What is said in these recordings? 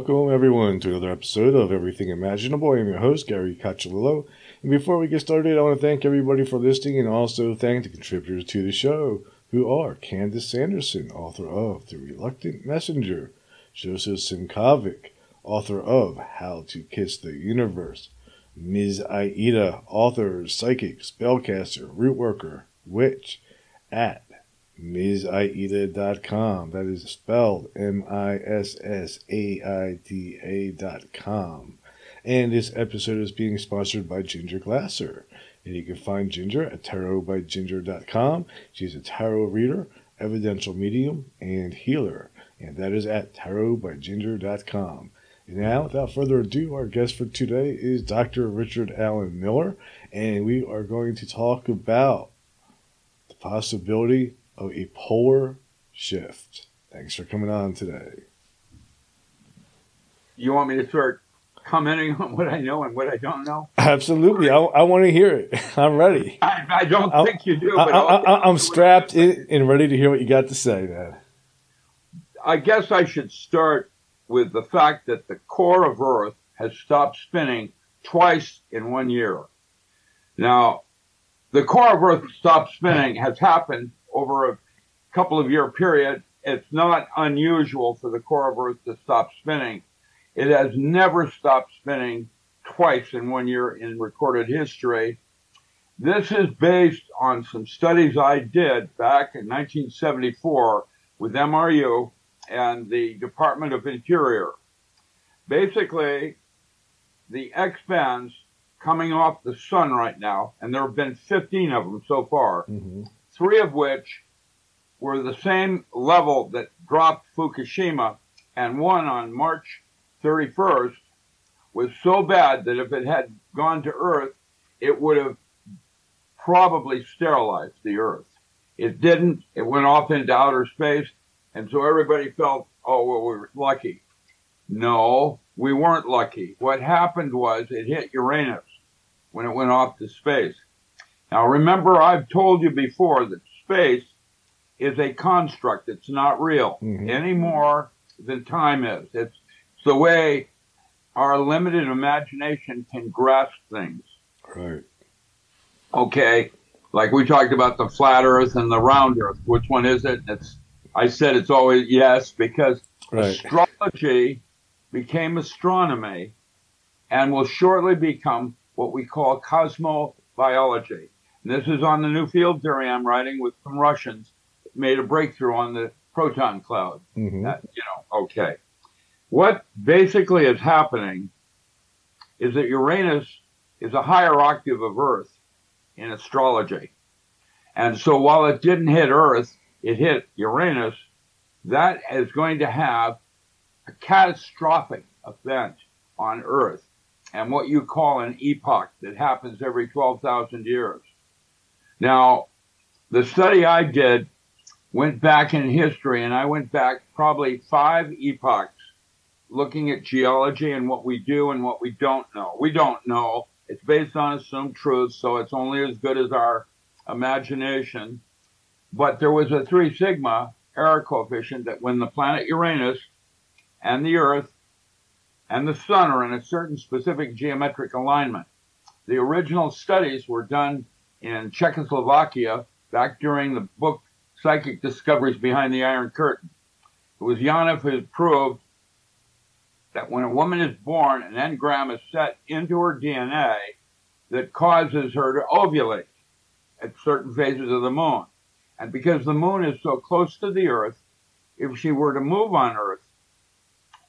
Welcome, everyone, to another episode of Everything Imaginable. I'm your host, Gary Cacciolillo. And before we get started, I want to thank everybody for listening and also thank the contributors to the show, who are Candace Sanderson, author of The Reluctant Messenger, Joseph Simkovic, author of How to Kiss the Universe, Ms. Aida, author, psychic, spellcaster, root worker, witch, at MissAida.com. That is spelled M I S S A I D A.com. And this episode is being sponsored by Ginger Glasser. And you can find Ginger at tarotbyginger.com. She's a tarot reader, evidential medium, and healer. And that is at tarotbyginger.com. And now, without further ado, our guest for today is Dr. Richard Alan Miller. And we are going to talk about the possibility of a polar shift. Thanks for coming on today. You want me to start commenting on what I know and what I don't know? Absolutely. I, I want to hear it. I'm ready. I, I don't I'll- think you do. I, But I'll- I, am strapped in and ready to hear what you got to say, man. I guess I should start with the fact that the core of Earth has stopped spinning twice in one year. Now, the core of Earth stopped spinning has happened over a couple of year period. It's not unusual for the core of Earth to stop spinning. It has never stopped spinning twice in one year in recorded history. This is based on some studies I did back in 1974 with MRU and the Department of Interior. Basically, the X bands coming off the sun right now, and there have been 15 of them so far, hmm three of which were the same level that dropped Fukushima, and one on March 31st was so bad that if it had gone to Earth, it would have probably sterilized the Earth. It didn't. It went off into outer space, and so everybody felt, oh, well, we were lucky. No, we weren't lucky. What happened was it hit Uranus when it went off to space. Now, remember, I've told you before that space is a construct. It's not real Mhm. any more than time is. It's, it's the way our limited imagination can grasp things. Right. Okay, like we talked about the flat Earth and the round Earth. Which one is it? It's I said it's always yes because Right. astrology became astronomy and will shortly become what we call cosmobiology. This is on the new field theory I'm writing with some Russians made a breakthrough on the proton cloud. hmm That, you know, okay. What basically is happening is that Uranus is a higher octave of Earth in astrology. And so while it didn't hit Earth, it hit Uranus. That is going to have a catastrophic event on Earth and what you call an epoch that happens every 12,000 years. Now, the study I did went back in history, and I went back probably five epochs looking at geology and what we do and what we don't know. We don't know. It's based on assumed truth, so it's only as good as our imagination. But there was a three sigma error coefficient that when the planet Uranus and the Earth and the Sun are in a certain specific geometric alignment, the original studies were done in Czechoslovakia back during the book Psychic Discoveries Behind the Iron Curtain. It was Yanov who proved that when a woman is born, an engram is set into her DNA that causes her to ovulate at certain phases of the moon. And because the moon is so close to the Earth, if she were to move on Earth,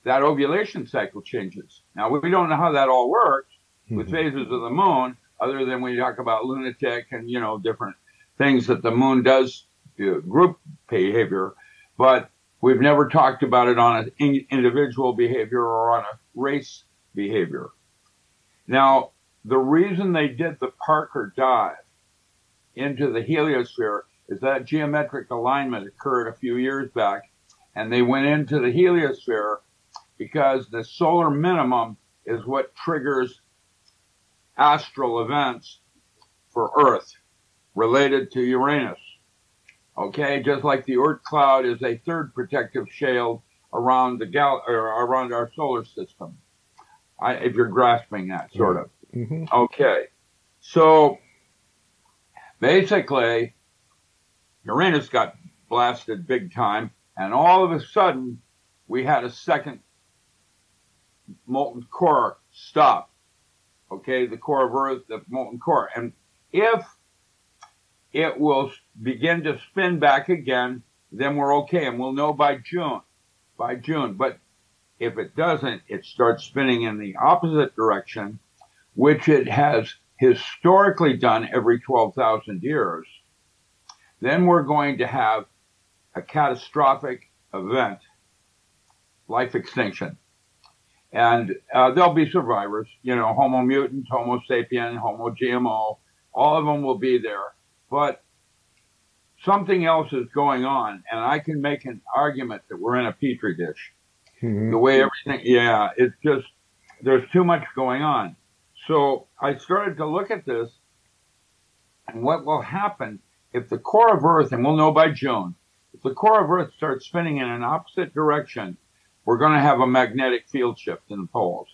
that ovulation cycle changes. Now, we don't know how that all works with Mhm. phases of the moon, other than we talk about lunatic and, you know, different things that the moon does to group behavior. But we've never talked about it on an in- individual behavior or on a race behavior. Now, the reason they did the Parker dive into the heliosphere is that geometric alignment occurred a few years back, and they went into the heliosphere because the solar minimum is what triggers astral events for Earth related to Uranus. Okay, just like the Oort cloud is a third protective shield around the gal or around our solar system. I, if you're grasping that, sort of. hmm Okay, so basically, Uranus got blasted big time, and all of a sudden, we had a second molten core stop. Okay, the core of Earth, the molten core, and if it will begin to spin back again, then we're okay, and we'll know by June. By June, but if it doesn't, it starts spinning in the opposite direction, which it has historically done every 12,000 years, then we're going to have a catastrophic event, life extinction. And uh, there'll be survivors, you know, Homo mutant, Homo sapien, Homo GMO, all of them will be there. But something else is going on, and I can make an argument that we're in a petri dish. Hmm the way everything yeah it's just there's too much going on. So i started to look at this and what will happen if the core of earth and we'll know by june if the core of earth starts spinning in an opposite direction we're going to have a magnetic field shift in the poles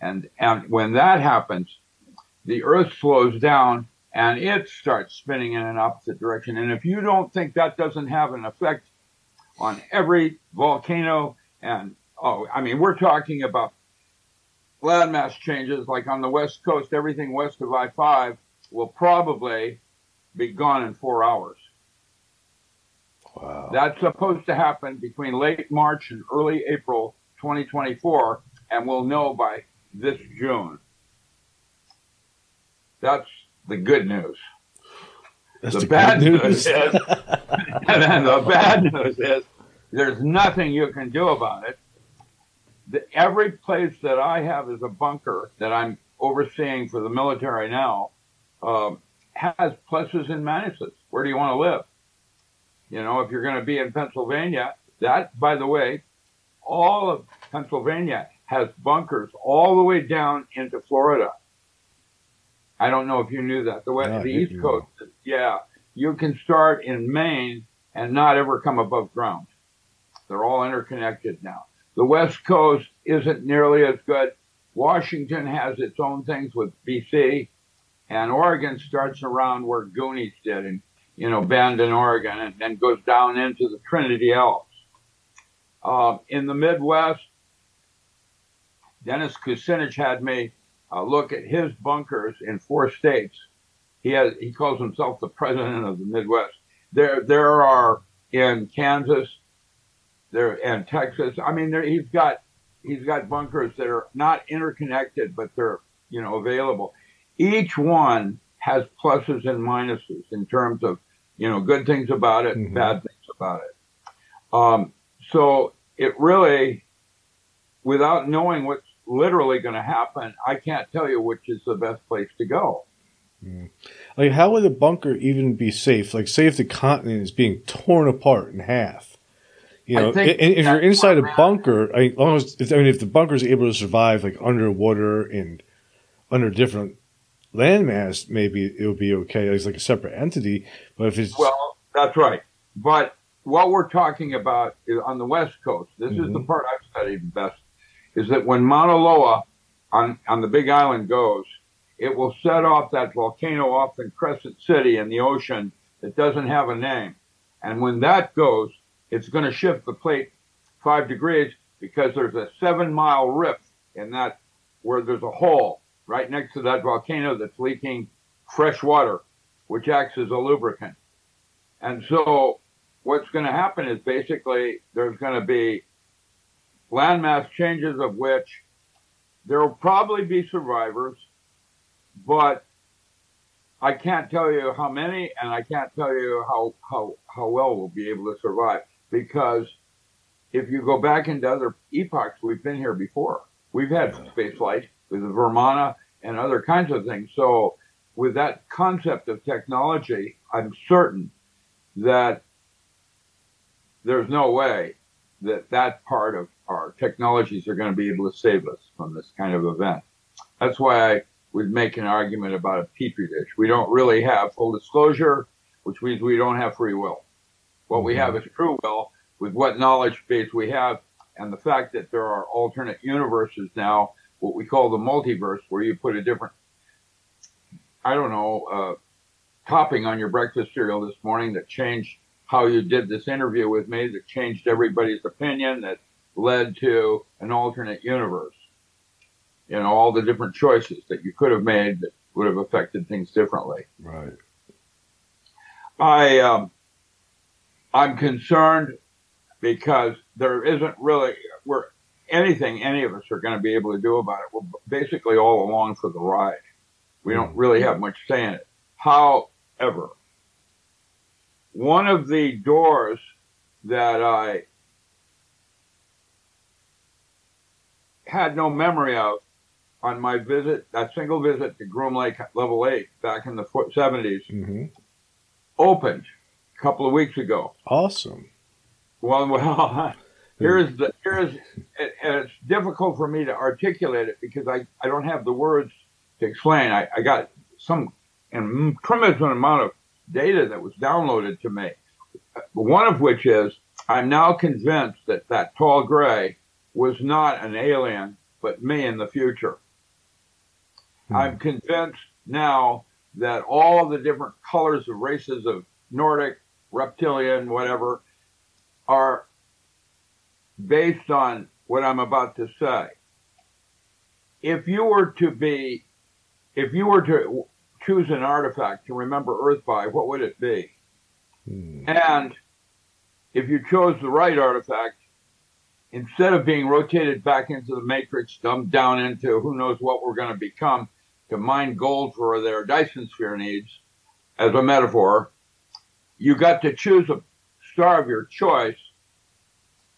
and and when that happens the earth slows down and it starts spinning in an opposite direction and if you don't think that doesn't have an effect on every volcano and oh, I mean, we're talking about landmass changes like on the west coast, everything west of I 5 will probably be gone in four hours. Wow. That's supposed to happen between late March and early April 2024, and we'll know by this June. That's the good news. That's the the, bad news news. is- And then the bad news is there's nothing you can do about it. The, every place that I have as a bunker that I'm overseeing for the military now um, has pluses and minuses. Where do you want to live? You know, if you're going to be in Pennsylvania, that, by the way, all of Pennsylvania has bunkers all the way down into Florida. I don't know if you knew that. The, West, the East know. Coast, yeah, you can start in Maine and not ever come above ground. They're all interconnected now. The West Coast isn't nearly as good. Washington has its own things with BC, and Oregon starts around where Goonies did, in you know Bend in Oregon, and then goes down into the Trinity Alps. Um, in the Midwest, Dennis Kucinich had me uh, look at his bunkers in four states. He has he calls himself the president of the Midwest. There there are in Kansas, there and Texas. I mean, there, he's got he's got bunkers that are not interconnected, but they're you know available. Each one has pluses and minuses in terms of you know good things about it, Mhm. bad things about it. Um, so it really, without knowing what's literally going to happen, I can't tell you which is the best place to go. Like, how would a bunker even be safe? Like, say if the continent is being torn apart in half. You know, if you're inside a bunker, I almost. If, I mean, if the bunker is able to survive like underwater and under different landmass, maybe it would be okay. It's like a separate entity. But if it's Well, that's right. But what we're talking about is on the West Coast. This is the Mhm. part I've studied best. Is that when Mauna Loa on on the Big Island goes, it will set off that volcano off in Crescent City in the ocean that doesn't have a name. And when that goes, it's going to shift the plate five degrees because there's a seven mile rift in that where there's a hole right next to that volcano that's leaking fresh water, which acts as a lubricant. And so what's going to happen is basically there's going to be landmass changes of which there will probably be survivors, but I can't tell you how many, and I can't tell you how how how well we'll be able to survive because if you go back into other epochs, we've been here before. We've had space flight with the Vimana and other kinds of things. So with that concept of technology, I'm certain that there's no way that that part of our technologies are going to be able to save us from this kind of event. That's why I would make an argument about a petri dish. We don't really have full disclosure, which means we don't have free will. What we have mm-hmm. is true will with what knowledge base we have and the fact that there are alternate universes now, what we call the multiverse, where you put a different, I don't know, uh, topping on your breakfast cereal this morning that changed how you did this interview with me, that changed everybody's opinion, that led to an alternate universe. You know, all the different choices that you could have made that would have affected things differently. Right. I um, I'm concerned because there isn't really we're anything any of us are going to be able to do about it. We're basically all along for the ride. We don't really have much say in it. However, one of the doors that I had no memory of on my visit, that single visit to Groom Lake Level 8 back in the 70s, hmm opened a couple of weeks ago. Awesome. Well, well, here's the here's and it's difficult for me to articulate it because I, I don't have the words to explain. I, I got some and tremendous amount of data that was downloaded to me. One of which is I'm now convinced that that tall gray was not an alien, but me in the future. Hmm. I'm convinced now that all the different colors of races of Nordic, reptilian, whatever, are based on what I'm about to say. If you were to be, if you were to choose an artifact to remember Earth by, what would it be? Hmm. And if you chose the right artifact, instead of being rotated back into the matrix, dumbed down into who knows what we're going to become to mine gold for their Dyson sphere needs, as a metaphor, you got to choose a star of your choice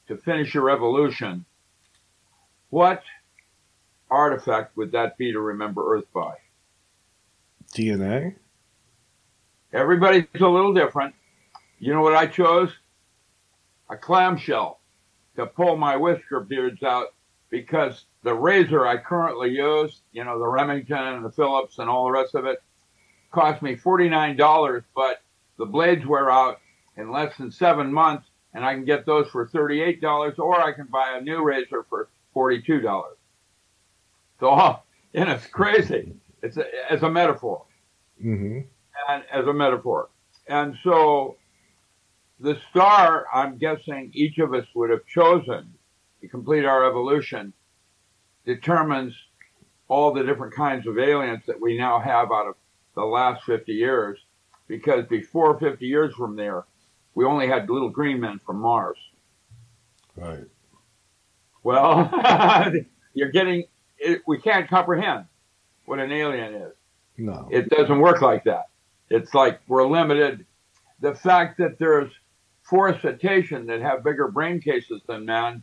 to finish your evolution. What artifact would that be to remember Earth by? DNA. Everybody's a little different. You know what I chose? A clamshell to pull my whisker beards out because the razor I currently use, you know, the Remington and the Phillips and all the rest of it, cost me $49, but the blades wear out in less than seven months and I can get those for $38 or I can buy a new razor for $42. So, and it's crazy. It's a, as a metaphor hmm and as a metaphor. And so the star, I'm guessing each of us would have chosen to complete our evolution determines all the different kinds of aliens that we now have out of the last 50 years. Because before 50 years from there, we only had little green men from Mars. Right. Well, you're getting, it, we can't comprehend what an alien is. No. It doesn't work like that. It's like we're limited. The fact that there's four cetacean that have bigger brain cases than man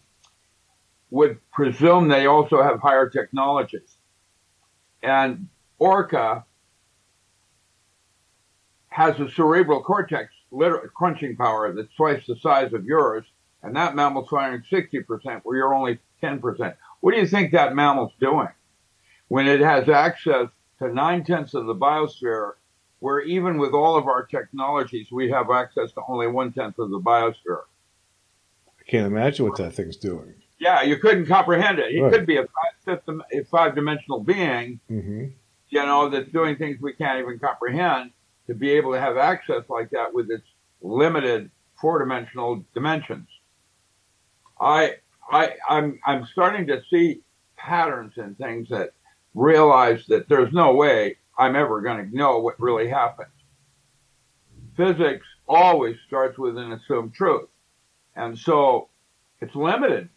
would presume they also have higher technologies. And orca has a cerebral cortex liter- crunching power that's twice the size of yours, and that mammal's firing 60%, where you're only 10%. What do you think that mammal's doing when it has access to nine tenths of the biosphere, where even with all of our technologies, we have access to only one tenth of the biosphere? I can't imagine what that thing's doing. Yeah, you couldn't comprehend it. He Right. could be a five, five-dimensional being, hmm you know, that's doing things we can't even comprehend. To be able to have access like that with its limited four-dimensional dimensions, I, I, I'm, I'm starting to see patterns in things that realize that there's no way I'm ever going to know what really happened. Physics always starts with an assumed truth, and so it's limited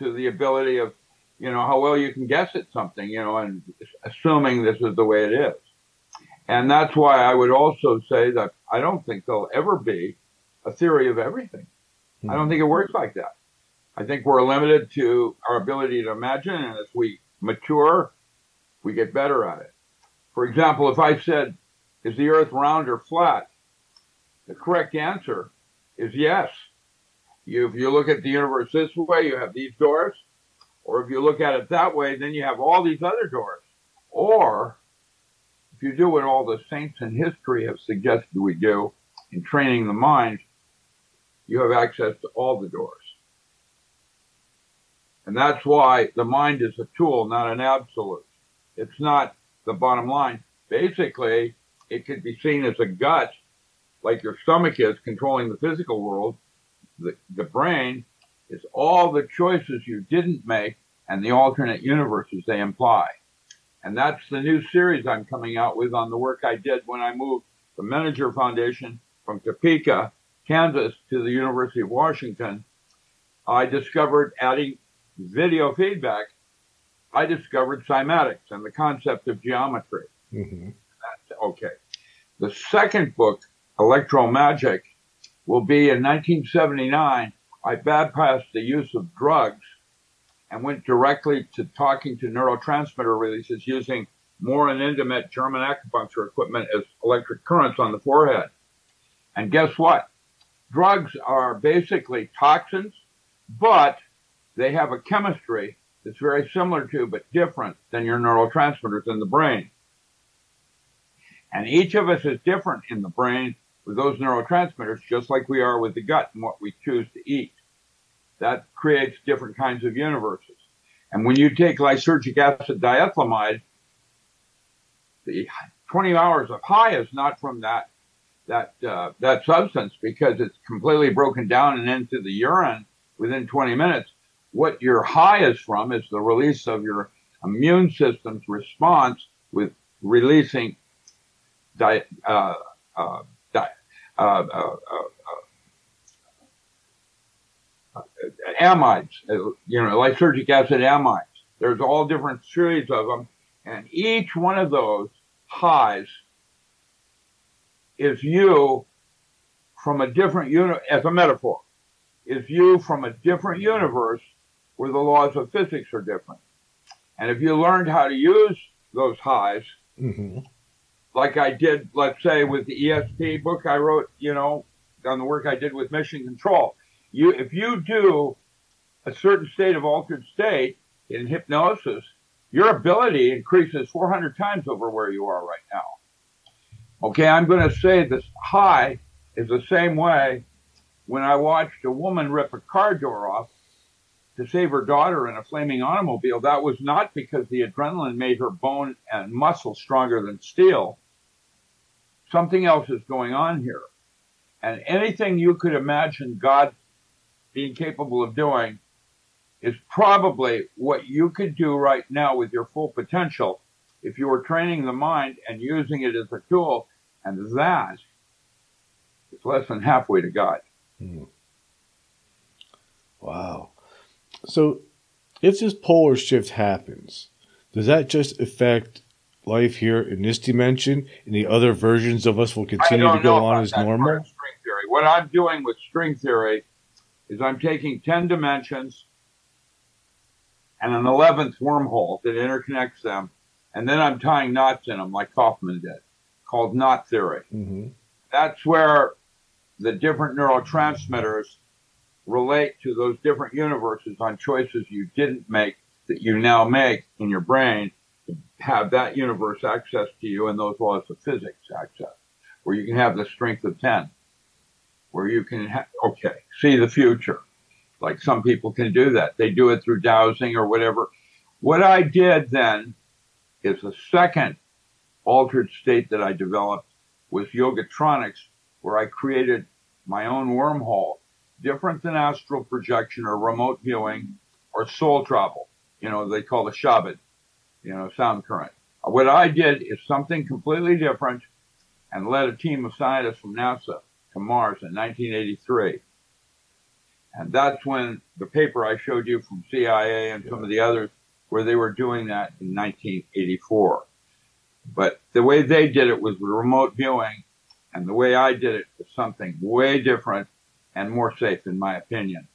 to the ability of you know how well you can guess at something you know and assuming this is the way it is and that's why i would also say that i don't think there'll ever be a theory of everything. I don't hmm. think it works like that. I think we're limited to our ability to imagine and as we mature we get better at it. For example if i said is the earth round or flat? The correct answer is yes. You, if you look at the universe this way, you have these doors. Or if you look at it that way, then you have all these other doors. Or you do what all the saints in history have suggested we do in training the mind, you have access to all the doors. And that's why the mind is a tool, not an absolute. It's not the bottom line. Basically, it could be seen as a gut, like your stomach is controlling the physical world. The, the brain is all the choices you didn't make and the alternate universes they imply. And that's the new series I'm coming out with on the work I did when I moved the Menninger Foundation from Topeka, Kansas to the University of Washington. I discovered adding video feedback, I discovered cymatics and the concept of geometry. Mm-hmm. That's okay. The second book, Electromagic, will be in 1979. I bypassed the use of drugs and went directly to talking to neurotransmitter releases using more and intimate German acupuncture equipment as electric currents on the forehead. And guess what? Drugs are basically toxins, but they have a chemistry that's very similar to, but different than your neurotransmitters in the brain. And each of us is different in the brain with those neurotransmitters, just like we are with the gut and what we choose to eat. That creates different kinds of universes. And when you take lysergic acid diethylamide, the 20 hours of high is not from that that uh, that substance because it's completely broken down and into the urine within 20 minutes. What your high is from is the release of your immune system's response with releasing di- uh, uh, di- uh, uh, uh, amides, you know, lysergic acid amides. There's all different series of them, and each one of those highs is you from a different unit as a metaphor is you from a different universe where the laws of physics are different and if you learned how to use those highs Mm-hmm. like i did let's say with the esp book i wrote you know on the work i did with mission control you if you do a certain state of altered state in hypnosis your ability increases 400 times over where you are right now Okay, I'm going to say this high is the same way when I watched a woman rip a car door off to save her daughter in a flaming automobile. That was not because the adrenaline made her bone and muscle stronger than steel. Something else is going on here. And anything you could imagine God being capable of doing is probably what you could do right now with your full potential if you were training the mind and using it as a tool and that is less than halfway to God. Hmm. Wow. So, if this polar shift happens, does that just affect life here in this dimension, and the other versions of us will continue to go on as normal? String theory. What I'm doing with string theory is I'm taking 10 dimensions and an 11th wormhole that interconnects them, and then I'm tying knots in them like Kauffman did called knot theory. Mm-hmm. That's where the different neurotransmitters relate to those different universes on choices you didn't make that you now make in your brain to have that universe access to you and those laws of physics access, where you can have the strength of 10, where you can, ha- okay, see the future. Like some people can do that. They do it through dowsing or whatever. What I did then is a second altered state that I developed was yogatronics, where I created my own wormhole, different than astral projection or remote viewing or soul travel. You know, they call it Shabd, you know, sound current. What I did is something completely different and led a team of scientists from NASA to Mars in 1983. And that's when the paper I showed you from CIA and some of the others, where they were doing that in 1984. But the way they did it was remote viewing, and the way I did it was something way different and more safe, in my opinion.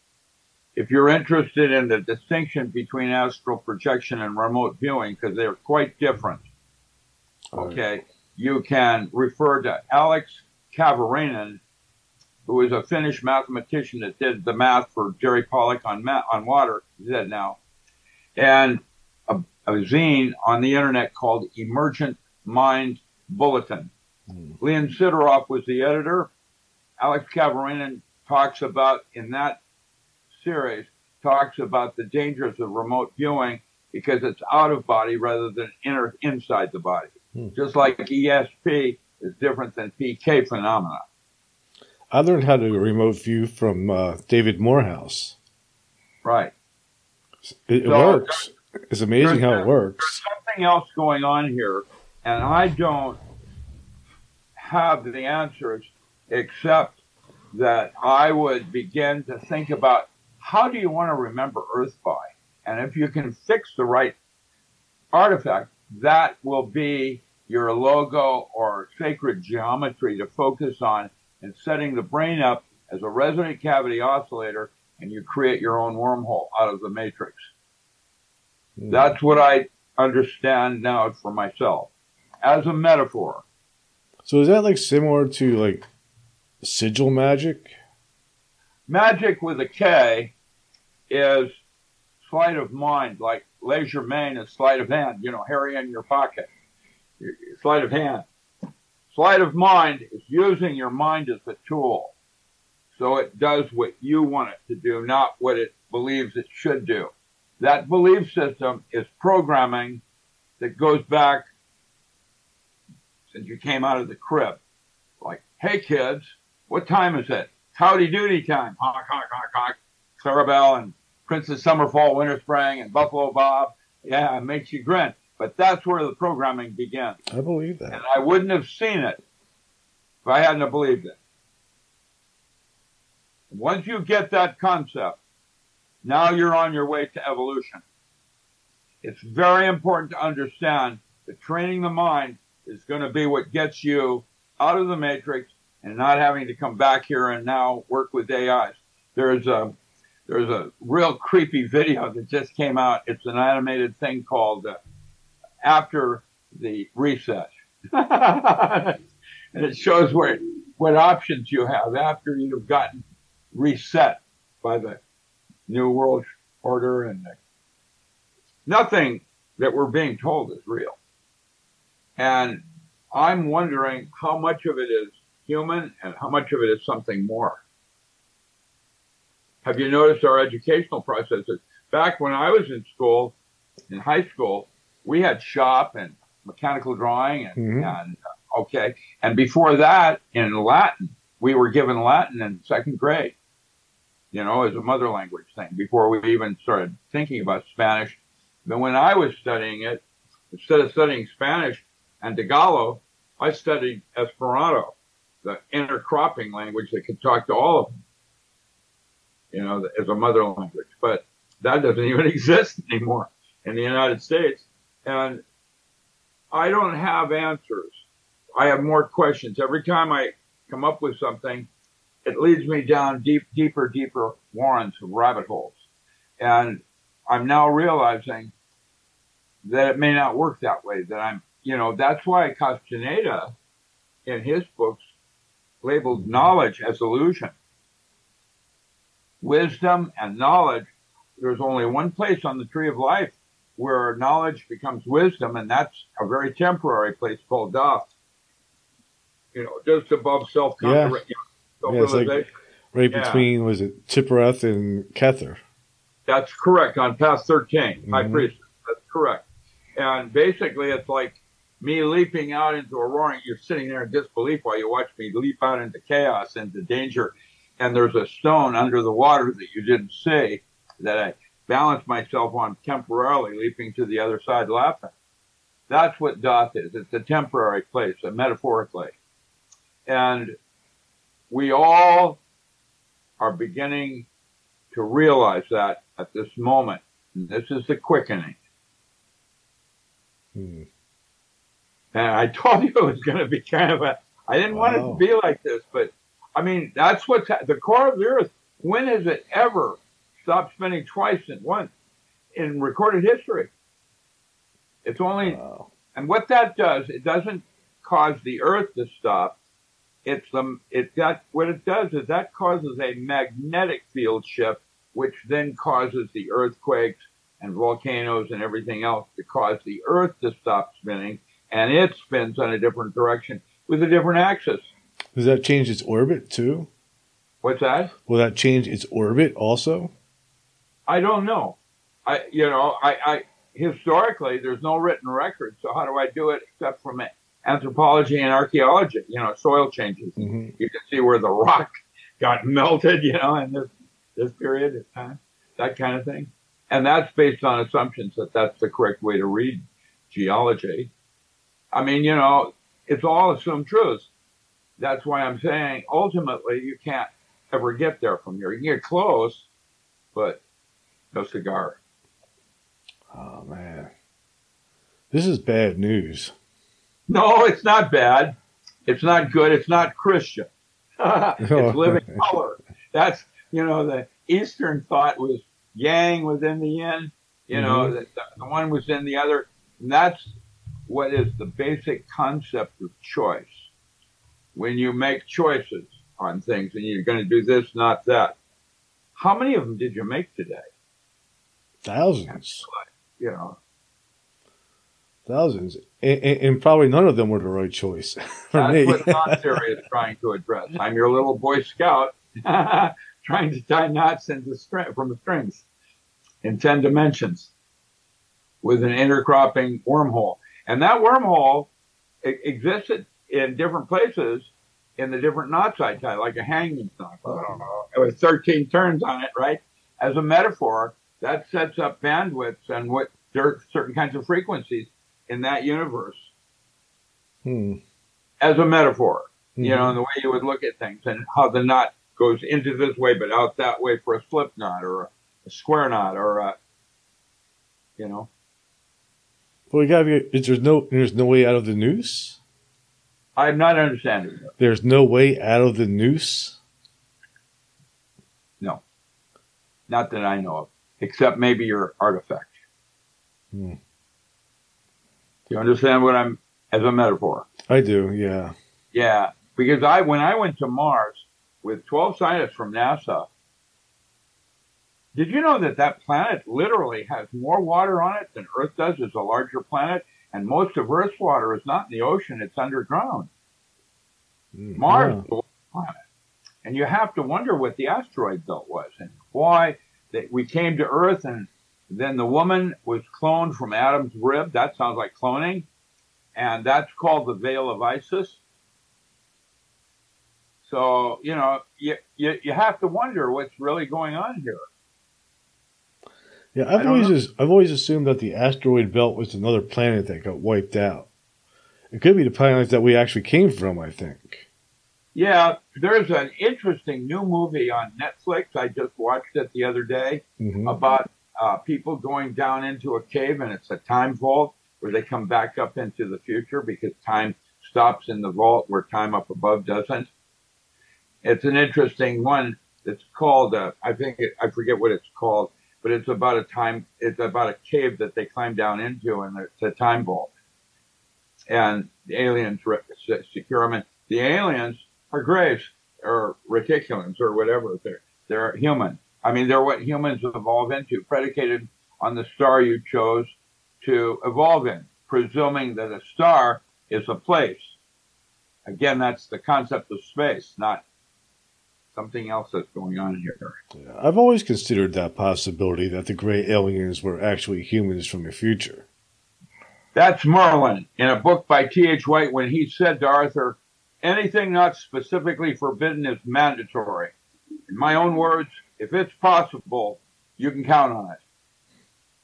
If you're interested in the distinction between astral projection and remote viewing, because they're quite different, okay, you can refer to Alex Kaivarainen, who was a Finnish mathematician that did the math for Jerry Pollack on ma- on water. He's dead now, and a, a zine on the internet called Emergent Mind Bulletin. Mm. Lian Sidorov was the editor. Alex Kaivarainen talks about in that series talks about the dangers of remote viewing because it's out of body rather than inner inside the body. Hmm. Just like ESP is different than PK phenomena. I learned how to remote view from uh, David Morehouse. Right. It, it So, works. It's amazing how it there's works. something else going on here, and I don't have the answers except that I would begin to think about how do you want to remember Earth by? And if you can fix the right artifact, that will be your logo or sacred geometry to focus on and setting the brain up as a resonant cavity oscillator, and you create your own wormhole out of the matrix. Mm. That's what I understand now for myself as a metaphor. So is that like similar to like sigil magic? Magic with a K is sleight of mind, like legerdemain is sleight of hand, you know, Harry in your pocket. Sleight of hand. Sleight of mind is using your mind as a tool. So it does what you want it to do, not what it believes it should do. That belief system is programming that goes back since you came out of the crib. Like, hey kids, what time is it? Howdy doody time. Honk, honk, honk, honk. Clarabelle and Princess Summer, Fall, Winter, Spring, and Buffalo Bob. Yeah, it makes you grin. But that's where the programming begins. I believe that. And I wouldn't have seen it if I hadn't believed it. Once you get that concept, now you're on your way to evolution. It's very important to understand that training the mind is going to be what gets you out of the matrix and not having to come back here and now work with AIs. There's a there's a real creepy video that just came out. It's an animated thing called uh, After the Reset, and it shows where what options you have after you've gotten reset by the New World Order and the, nothing that we're being told is real. And I'm wondering how much of it is human and how much of it is something more. Have you noticed our educational processes? Back when I was in school, in high school, we had shop and mechanical drawing and, Mhm. and uh, okay. And before that, in Latin, we were given Latin in second grade, you know, as a mother language thing before we even started thinking about Spanish. But when I was studying it, instead of studying Spanish and Tagalog, I studied Esperanto, the intercropping language that could talk to all of them, you know, as a mother language. But that doesn't even exist anymore in the United States. And I don't have answers. I have more questions. Every time I come up with something, it leads me down deep, deeper, deeper warrens of rabbit holes. And I'm now realizing that it may not work that way, that I'm, you know, that's why Castaneda in his books labeled knowledge as illusion. Wisdom and knowledge, there's only one place on the tree of life where knowledge becomes wisdom, and that's a very temporary place called Daf. You know, just above self Yeah. Yeah, like-. Right Yeah. between was it Tiphareth and Kether. That's correct on path 13, High Mhm. Priest. That's correct. And basically, it's like me leaping out into a roaring. You're sitting there in disbelief while you watch me leap out into chaos, into danger. And there's a stone under the water that you didn't see that I balanced myself on temporarily, leaping to the other side laughing. That's what Doth is. It's a temporary place, a metaphorically. And we all are beginning to realize that at this moment. And this is the quickening. Hmm. And I told you it was going to be kind of a, I didn't want it to be like this, but I mean, that's what's the core of the earth. When has it ever stopped spinning twice at once in recorded history? It's only Wow. and what that does, it doesn't cause the earth to stop. it's the it that what it does is that causes a magnetic field shift, which then causes the earthquakes and volcanoes and everything else to cause the Earth to stop spinning, and it spins on a different direction with a different axis. Does that change its orbit too? What's that? Will that change its orbit also? I don't know. I you know I, I historically there's no written record, so how do I do it except from anthropology and archaeology? You know, soil changes. Mhm. You can see where the rock got melted. You know, in this this period of time, that kind of thing, and that's based on assumptions that that's the correct way to read geology. I mean, you know, it's all assumed truths. That's why I'm saying ultimately you can't ever get there from here. You can get close, but no cigar. Oh man, this is bad news. No, it's not bad. It's not good. It's not Christian. it's living color. That's you know the Eastern thought was Yang was in the Yin. You know Mhm. the, the one was in the other. And that's what is the basic concept of choice. When you make choices on things and you're going to do this, not that. How many of them did you make today? Thousands, You know, thousands, and, and, and probably none of them were the right choice for That's me. what theory is trying to address. I'm your little Boy Scout trying to tie knots into string, from the strings in 10 dimensions with an intercropping wormhole. And that wormhole existed in different places in the different knots I tie, like a hanging knot. I don't know. With 13 turns on it, right? As a metaphor, that sets up bandwidths and what certain kinds of frequencies in that universe Hmm. as a metaphor you Mhm. know, and the way you would look at things and how the knot goes into this way but out that way for a slip knot or a, square knot or a, you know, Well, we gotta be. is There's no. There's no way out of the noose. I'm not understanding it. There's no way out of the noose. No, not that I know of, except maybe your artifact. Hmm. You understand what I'm, as a metaphor? I do. Yeah. Yeah, because I, when I went to Mars with 12 scientists from NASA, did you know that that planet literally has more water on it than Earth does? It's a larger planet, and most of Earth's water is not in the ocean; it's underground. Mm, Mars yeah. is a planet, and you have to wonder what the asteroid belt was and why that we came to Earth, and then the woman was cloned from Adam's rib. That sounds like cloning, and that's called the Veil of Isis. So you know, you you, you have to wonder what's really going on here. Yeah, I've always I've always assumed that the asteroid belt was another planet that got wiped out. It could be the planet that we actually came from. I think. Yeah, there's an interesting new movie on Netflix. I just watched it the other day. hmm about uh, people going down into a cave and it's a time vault where they come back up into the future because time stops in the vault where time up above doesn't. It's an interesting one. It's called, uh, I think, it, I forget what it's called, but it's about a time, it's about a cave that they climb down into and it's a time vault. And the aliens re- secure them. And the aliens are graves or reticulans or whatever. They're, they're human. I mean, they're what humans evolve into, predicated on the star you chose to evolve in, presuming that a star is a place. Again, that's the concept of space, not something else that's going on here. Yeah, I've always considered that possibility that the gray aliens were actually humans from the future. That's Merlin in a book by T.H. White when he said to Arthur, anything not specifically forbidden is mandatory. In my own words, if it's possible, you can count on it.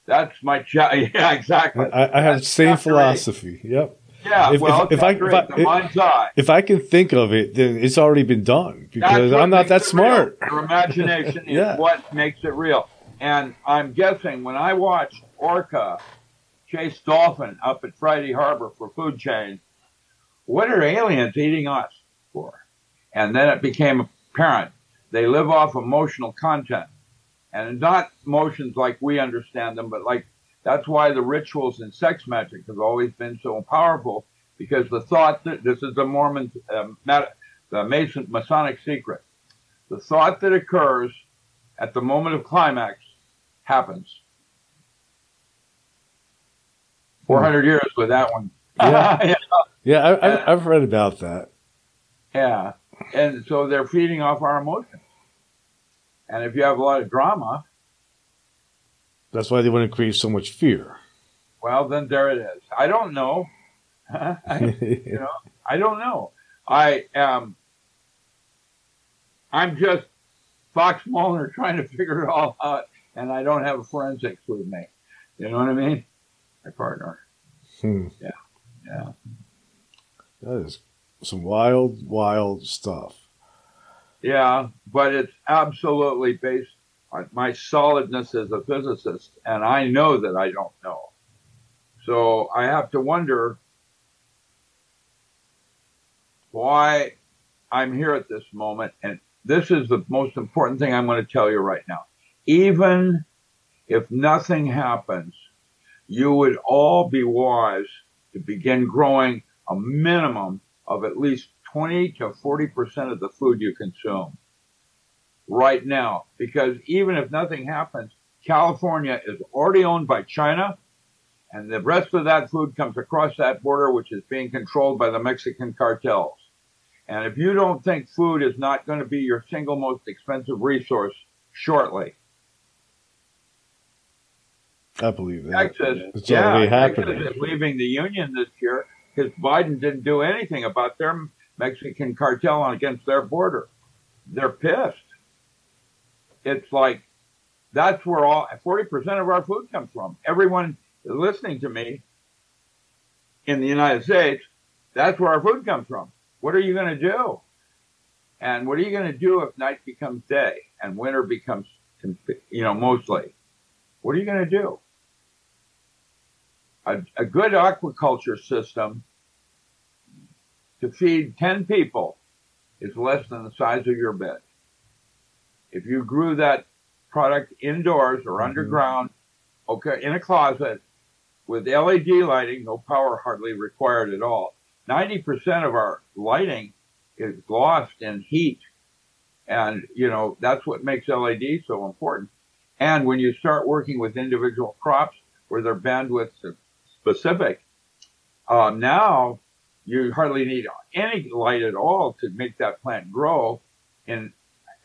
That's my job. Yeah, exactly. I, I have the same great. philosophy. Yep. Yeah, If- well, if- if I- if I- the mind's eye. If I can think of it, then it's already been done because I'm not that it real. smart. Your imagination Yeah. is what makes it real. And I'm guessing when I watched Orca chase dolphin up at Friday Harbor for food chain, what are aliens eating us for? And then it became apparent they live off emotional content. And not emotions like we understand them, but like that's why the rituals and sex magic have always been so powerful because the thought that this is the Mormon um, the Mason, Masonic secret. The thought that occurs at the moment of climax happens. 400 years with that one. Yeah. Yeah, I, I, I've read about that. Yeah. And so they're feeding off our emotions. And if you have a lot of drama, That's why they want to create so much fear. well, then there it is. I don't know. I, you know, I don't know. I am. I'm just Fox Mulder trying to figure it all out, and I don't have forensics with me. You know what I mean? My partner. Hmm. Yeah. That is some wild, wild stuff. Yeah, but it's absolutely based on my solidness as a physicist, and I know that I don't know. So I have to wonder why I'm here at this moment. And this is the most important thing I'm going to tell you right now. Even if nothing happens, you would all be wise to begin growing a minimum of at least 20 to 40% of the food you consume right now. Because even if nothing happens, California is already owned by China, and the rest of that food comes across that border, which is being controlled by the Mexican cartels. And if you don't think food is not going to be your single most expensive resource shortly, I believe that. Texas, It's yeah, already Texas happening. is leaving the union this year because Biden didn't do anything about their Mexican cartel against their border. They're pissed. It's like that's where all 40% of our food comes from. Everyone listening to me in the United States, that's where our food comes from. What are you going to do? And what are you going to do if night becomes day and winter becomes, you know, mostly? What are you going to do? A, a good aquaculture system to feed 10 people is less than the size of your bed. If you grew that product indoors or Mhm. underground, okay, in a closet with LED lighting, no power hardly required at all. 90% of our lighting is lost in heat. And, you know, that's what makes LED so important. And when you start working with individual crops where they're bandwidth specific, uh, now you hardly need any light at all to make that plant grow and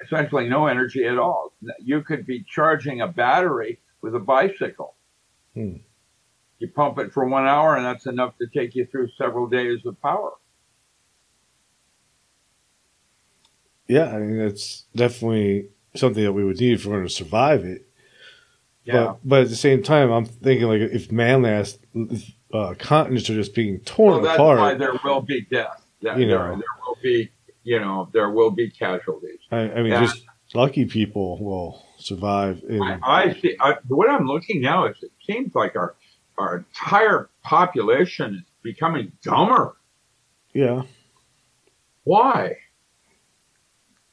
essentially no energy at all. You could be charging a battery with a bicycle. Hmm. You pump it for one hour and that's enough to take you through several days of power. Yeah, I mean that's definitely something that we would need if we're going to survive it. Yeah. But but at the same time, I'm thinking like if manlands uh, continents are just being torn well, that's apart. why there will be death. There, You know. there will be, you know, there will be casualties. I, I mean, Yeah. just lucky people will survive. In, I, I see. I, what I'm looking now is it seems like our our entire population is becoming dumber. yeah, Why?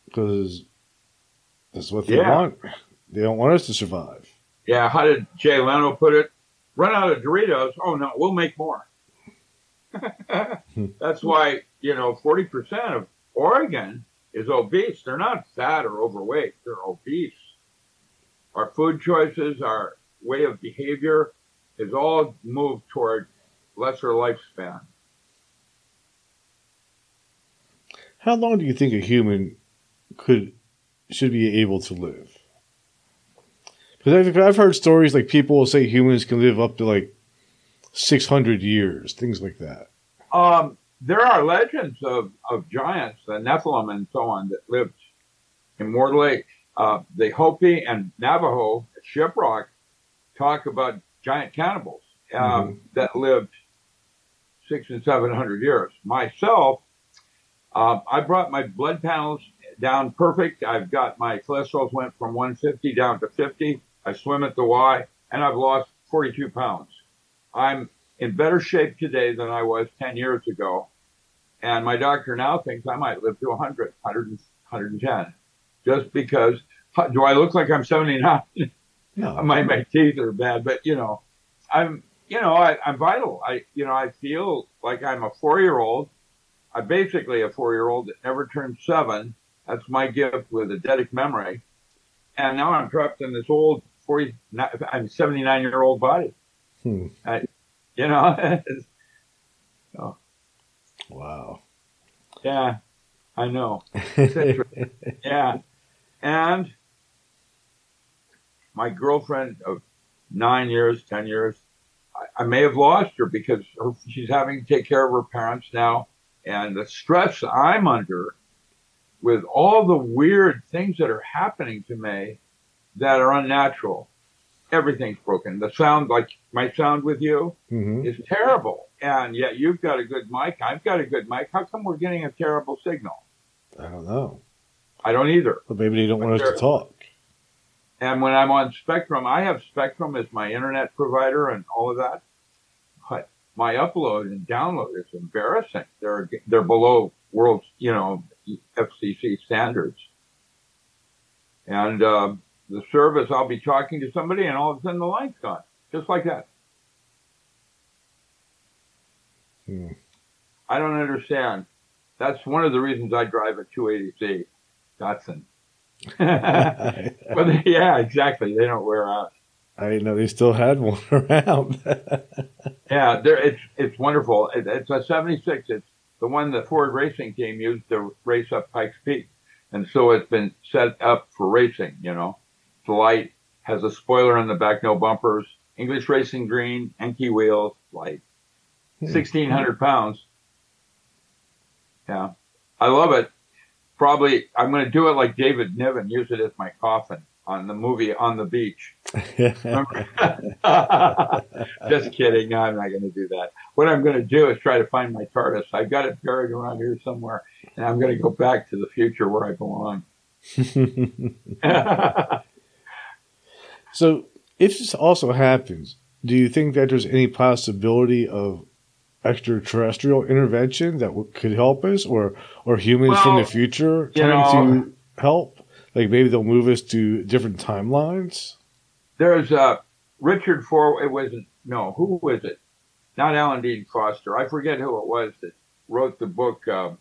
because that's what they Yeah. want. They don't want us to survive. Yeah. How did Jay Leno put it? Run out of Doritos. Oh no, we'll make more. That's why you know 40% of Oregon is obese. They're not fat or overweight. They're obese. Our food choices, our way of behavior, is all moved toward lesser lifespan. How long do you think a human could should be able to live? Because I've, I've heard stories like people will say humans can live up to like six hundred years, things like that. Um, there are legends of, of giants, the Nephilim and so on, that lived immortally. Uh, the Hopi and Navajo at Shiprock talk about giant cannibals um, that lived six and seven hundred years. Myself, um, I brought my blood panels down perfect. I've got my cholesterol went from 150 down to 50. I swim at the Y, and I've lost 42 pounds. I'm in better shape today than I was 10 years ago. And my doctor now thinks I might live to 100, 100 110. Just because, do I look like I'm 79? No, my, my teeth are bad, but you know, I'm, you know, I, I'm vital. I, you know, I feel like I'm a four year old. I'm basically a four year old that never turned seven. That's my gift with a eidetic memory. And now I'm trapped in this old 40, I'm 79 year old body. Hmm. I, you know, oh, Wow. yeah, I know. Yeah. And my girlfriend of nine years, 10 years, I, I may have lost her because her, she's having to take care of her parents now. And the stress I'm under with all the weird things that are happening to me that are unnatural. Everything's broken. The sound, like my sound with you, hmm is terrible. And yet you've got a good mic. I've got a good mic. How come we're getting a terrible signal? I don't know. I don't either. But maybe they don't want us to talk. And when I'm on Spectrum, I have Spectrum as my internet provider and all of that. But my upload and download is embarrassing. They're they're below world, you know, FCC standards. And um, the service, I'll be talking to somebody, and all of a sudden the line's gone, just like that. Hmm. I don't understand. That's one of the reasons I drive a 280Z Datsun. I they, yeah, exactly. They don't wear out. didn't know they still had one around. Yeah, there, it's it's wonderful. It, it's a '76. It's the one the Ford racing team used to race up Pikes Peak, and so it's been set up for racing. You know, it's light, has a spoiler in the back, no bumpers, English racing green, Enkei wheels, light, Hmm. 1,600 pounds. Yeah, I love it. Probably I'm going to do it like David Niven, use it as my coffin on the movie On the Beach. Just kidding. No, I'm not going to do that. What I'm going to do is try to find my TARDIS. I've got it buried around here somewhere, and I'm going to go back to the future where I belong. so, if this also happens, do you think that there's any possibility of extraterrestrial intervention that w- could help us, or or humans from the future trying know- to help? Like maybe they'll move us to different timelines. There's uh, Richard For. It wasn't. No, who was it? Not Alan Dean Foster. I forget who it was that wrote the book um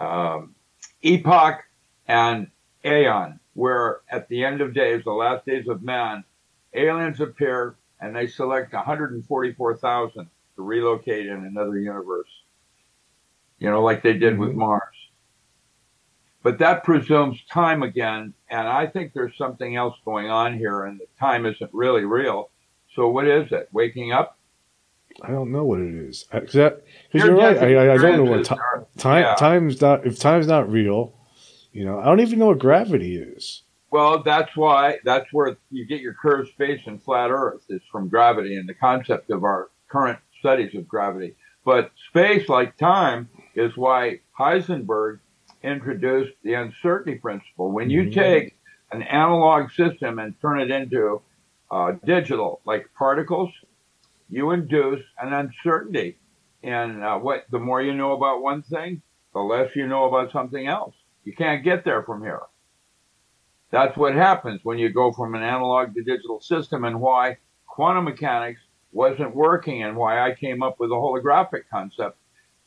um, Epoch and Aeon, where at the end of days, the last days of man, aliens appear and they select 144,000 to relocate in another universe. You know, like they did with Mhm. Mars. But that presumes time again, and I think there's something else going on here, and the time isn't really real. So what is it? Waking up? I don't know what it is because you're right. I, I, I don't know what time yeah. time's not. If time's not real, you know, I don't even know what gravity is. Well, that's why that's where you get your curved space and flat Earth is from gravity and the concept of our current studies of gravity. But space, like time, is why Heisenberg introduced the uncertainty principle. When you Mhm. take an analog system and turn it into uh, digital, like particles, you induce an uncertainty. And uh, what the more you know about one thing, the less you know about something else. You can't get there from here. That's what happens when you go from an analog to digital system and why quantum mechanics wasn't working and why I came up with a holographic concept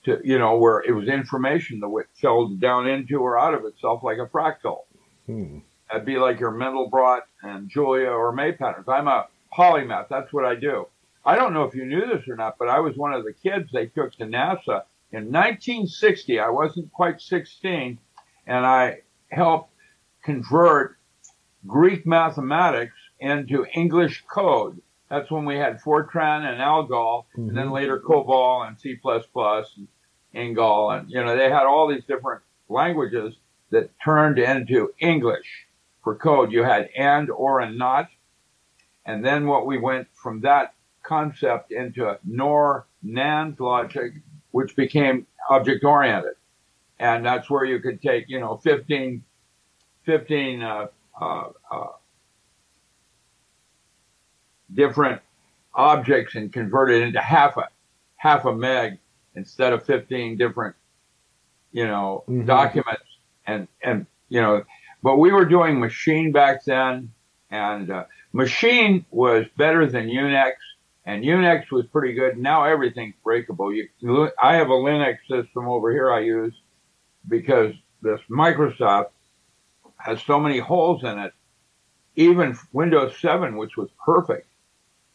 to, you know, where it was information that fell down into or out of itself like a fractal. Hmm. That'd be like your Mandelbrot and Julia or May patterns. I'm a polymath. That's what I do. I don't know if you knew this or not, but I was one of the kids they took to NASA in 1960. I wasn't quite 16, and I helped convert Greek mathematics into English code. That's when we had Fortran and Algol, and then Mhm. later COBOL and C++ and Ingol, and you know they had all these different languages that turned into English for code. You had and, or, and not, and then what we went from that concept into nor NAND logic, which became object oriented, and that's where you could take you know 15, 15 uh, uh, uh, different objects and convert it into half a half a meg instead of 15 different you know Mhm. documents and and you know but we were doing machine back then and uh, machine was better than unix And Unix was pretty good. Now everything's breakable. You, I have a Linux system over here I use because this Microsoft has so many holes in it. Even Windows 7, which was perfect,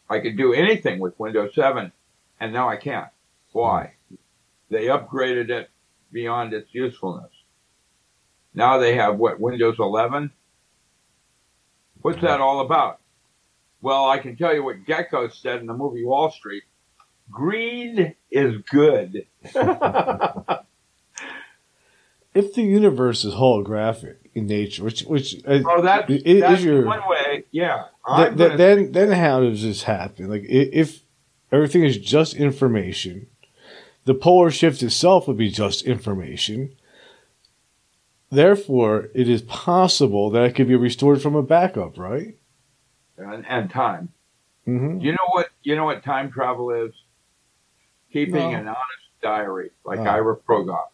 I could do anything with Windows 7, and now I can't. Why? They upgraded it beyond its usefulness. Now they have what, Windows 11? What's that all about? Well, I can tell you what Gekko said in the movie Wall Street. Greed is good. if the universe is holographic in nature, which which uh, oh, that's, is, that's your one way, yeah. th- th- then then how does this happen? Like if everything is just information, the polar shift itself would be just information. Therefore, it is possible that it could be restored from a backup, right? and, and time. Mm-hmm. You know what? You know what time travel is? Keeping No. an honest diary, like Oh. Ira Progoff.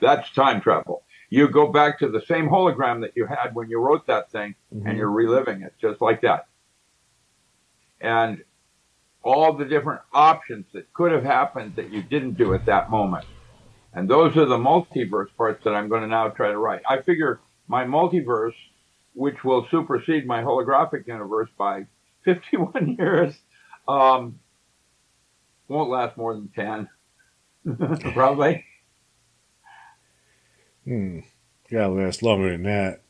That's time travel. You go back to the same hologram that you had when you wrote that thing, and you're reliving it just like that. And all the different options that could have happened that you didn't do at that moment. And those are the multiverse parts that I'm going to now try to write. I figure my multiverse, which will supersede my holographic universe by 51 years, um, won't last more than 10. Probably. Hmm. Gotta last longer than that.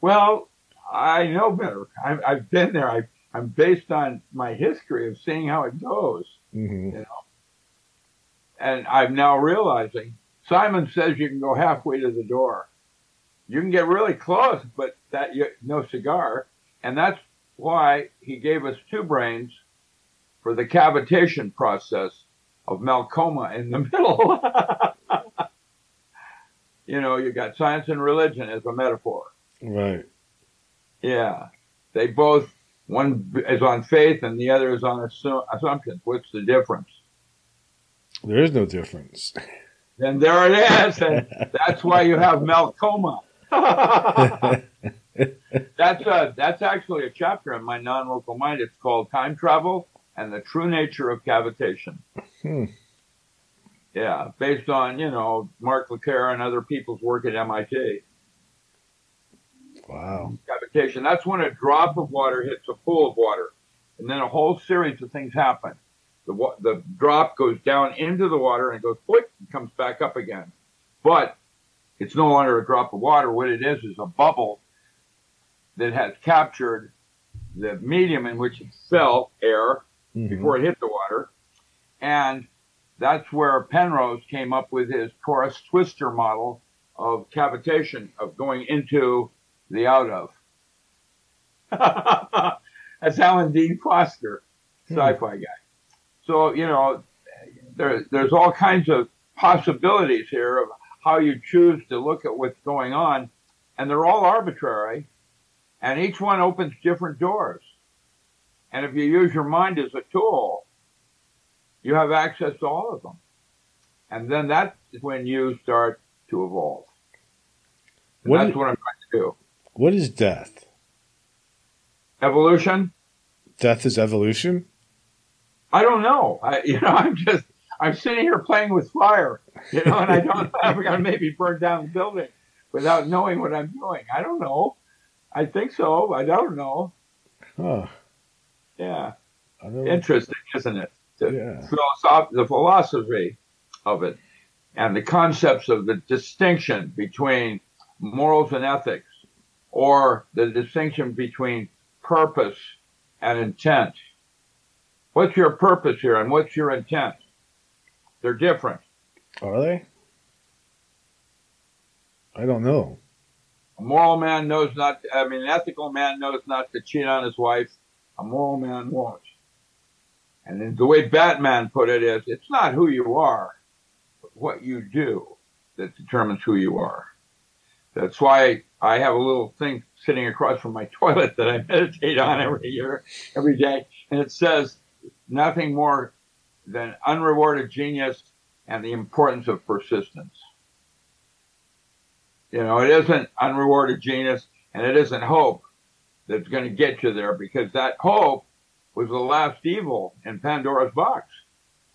Well, I know better. I've, I've been there. I, I'm based on my history of seeing how it goes. hmm And I'm now realizing Simon says you can go halfway to the door. You can get really close, but that you, no cigar. And that's why he gave us two brains for the cavitation process of Malcoma in the middle. You know, you got science and religion as a metaphor. Right. Yeah. They both, one is on faith and the other is on assu- assumptions. What's the difference? There is no difference. Then there it is. And that's why you have Malcoma. that's a, that's actually a chapter in my non-local mind. It's called Time Travel and the True Nature of Cavitation. Hmm. Yeah, based on, you know, Marc LeClair and other people's work at MIT. Wow. Cavitation. That's when a drop of water hits a pool of water. And then a whole series of things happen. The, the drop goes down into the water and it goes, quick, and comes back up again. But it's no longer a drop of water. What it is is a bubble that has captured the medium in which it fell, air, Mhm. before it hit the water. And that's where Penrose came up with his torus twistor model of cavitation, of going into the out of. that's Alan Dean Foster, hmm. sci-fi guy. So, you know, there, there's all kinds of possibilities here of how you choose to look at what's going on. And they're all arbitrary. And each one opens different doors. And if you use your mind as a tool, you have access to all of them. And then that's when you start to evolve. What that's is- what I'm trying to do. What is death? Evolution? Death is evolution? I don't know. I, you know, I'm just, I'm sitting here playing with fire, you know, and I don't, I'm going to maybe burn down the building without knowing what I'm doing. I don't know. I think so. I don't know. Huh. Yeah. Interesting, isn't it? The, Yeah. philosoph- the philosophy of it and the concepts of the distinction between morals and ethics or the distinction between purpose and intent. What's your purpose here and what's your intent? They're different. Are they? I don't know. A moral man knows not, I mean, an ethical man knows not to cheat on his wife. A moral man won't. And the way Batman put it is, it's not who you are, but what you do that determines who you are. That's why I have a little thing sitting across from my toilet that I meditate on every year, every day. And it says nothing more than unrewarded genius and the importance of persistence. You know, it isn't unrewarded genius and it isn't hope that's going to get you there because that hope was the last evil in Pandora's box.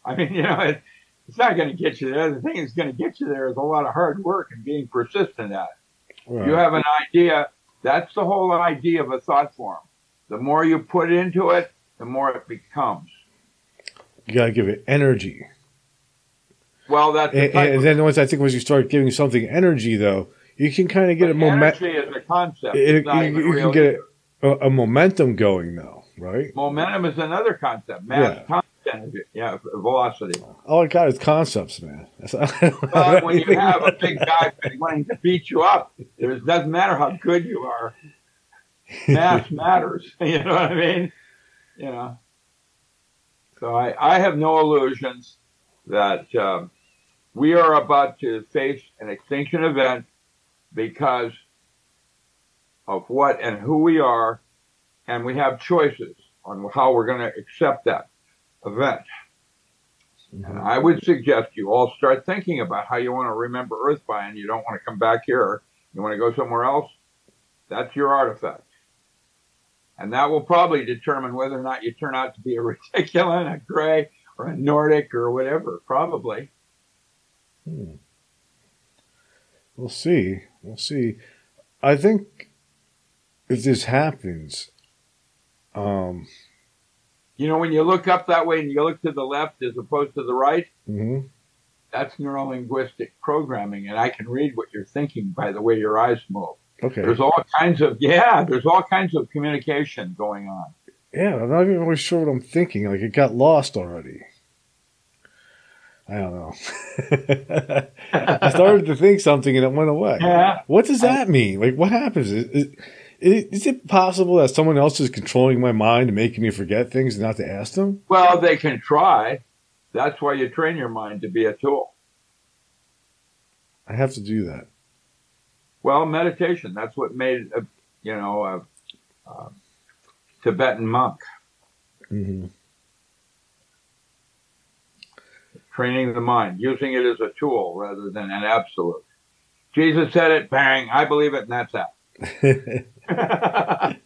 I mean, you know, it, it's not going to get you there. The thing that's going to get you there is a lot of hard work and being persistent at it. Right. You have an idea. That's the whole idea of a thought form. The more you put into it, the more it becomes. You gotta give it energy. Well, that's the And, type and of- then once I think once you start giving something energy, though, you can kind of get a momentum. moment, energy is a concept. It- you- you can get a, a momentum going, though, right? Momentum is another concept. Mass Yeah. yeah, velocity. All I got is concepts, man. That's, I don't Well, when you have a big guy wanting to beat you up, it doesn't matter how good you are. Mass matters. You know what I mean? You know. So I, I have no illusions that um, we are about to face an extinction event because of what and who we are, and we have choices on how we're going to accept that event. And I would suggest you all start thinking about how you want to remember Earth by, and you don't want to come back here. You want to go somewhere else. That's your artifact. And that will probably determine whether or not you turn out to be a reticulan, a gray, or a Nordic, or whatever. Probably. Hmm. We'll see. We'll see. I think if this happens, um, You know, when you look up that way and you look to the left as opposed to the right, mhm. that's neurolinguistic programming, and I can read what you're thinking by the way your eyes move. okay. There's all kinds of yeah, there's all kinds of communication going on. Yeah, I'm not even really sure what I'm thinking. Like it got lost already. I don't know. I started to think something and it went away. Yeah. What does that mean? Like, what happens? Is, is, is it possible that someone else is controlling my mind and making me forget things and not to ask them? Well, they can try. That's why you train your mind to be a tool. I have to do that. Well, meditation. That's what made a, you know a, a Tibetan monk hmm training the mind, using it as a tool rather than an absolute. Jesus said it. Bang! I believe it, and that's that.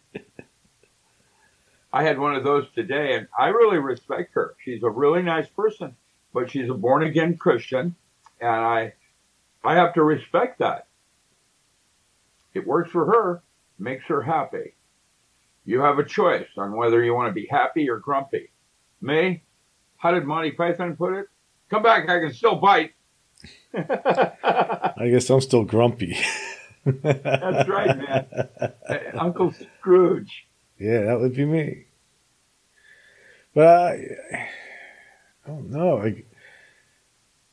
I had one of those today, and I really respect her. She's a really nice person, but she's a born again Christian, and I, I have to respect that. It works for her, makes her happy. You have a choice on whether you want to be happy or grumpy. Me, how did Monty Python put it? Come back, I can still bite. I guess I'm still grumpy. That's right, man. Uncle Scrooge. Yeah, that would be me. But I, I don't know. Like,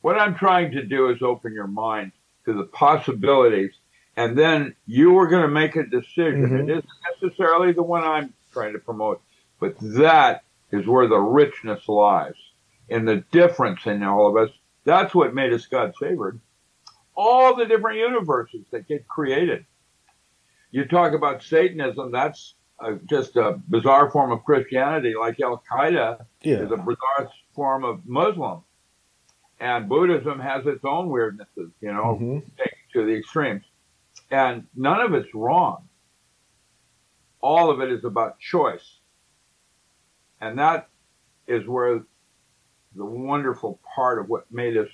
What I'm trying to do is open your mind to the possibilities, and then you are going to make a decision. Mhm. It isn't necessarily the one I'm trying to promote, but that is where the richness lies in the difference in all of us. That's what made us God favored. All the different universes that get created. You talk about Satanism, that's uh, just a bizarre form of Christianity, like Al Qaeda yeah, is a bizarre form of Muslim. And Buddhism has its own weirdnesses, you know, Mhm. taken to the extremes. And none of it's wrong. All of it is about choice. And that is where the wonderful part of what made us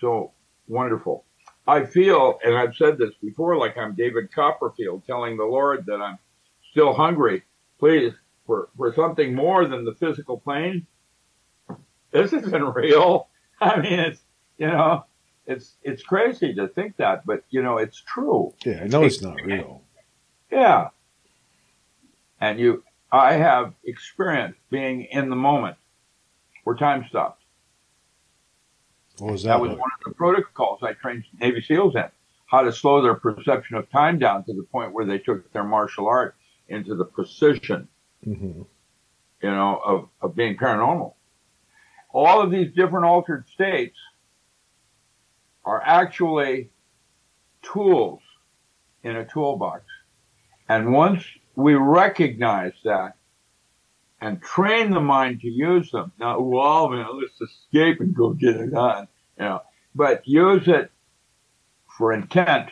so wonderful. I feel, and I've said this before, like I'm David Copperfield telling the Lord that I'm still hungry. Please, for, for something more than the physical plane. This isn't real. I mean, it's, you know, it's, it's crazy to think that, but you know, it's true. yeah. I know it's not real. Yeah. And you, I have experience being in the moment where time stopped. What was that? That was like? one of the protocols I trained Navy SEALs in, how to slow their perception of time down to the point where they took their martial art into the precision, Mhm. you know, of, of being paranormal. All of these different altered states are actually tools in a toolbox. And once we recognize that and train the mind to use them, not, well, man, let's escape and go get it done, you know, but use it for intent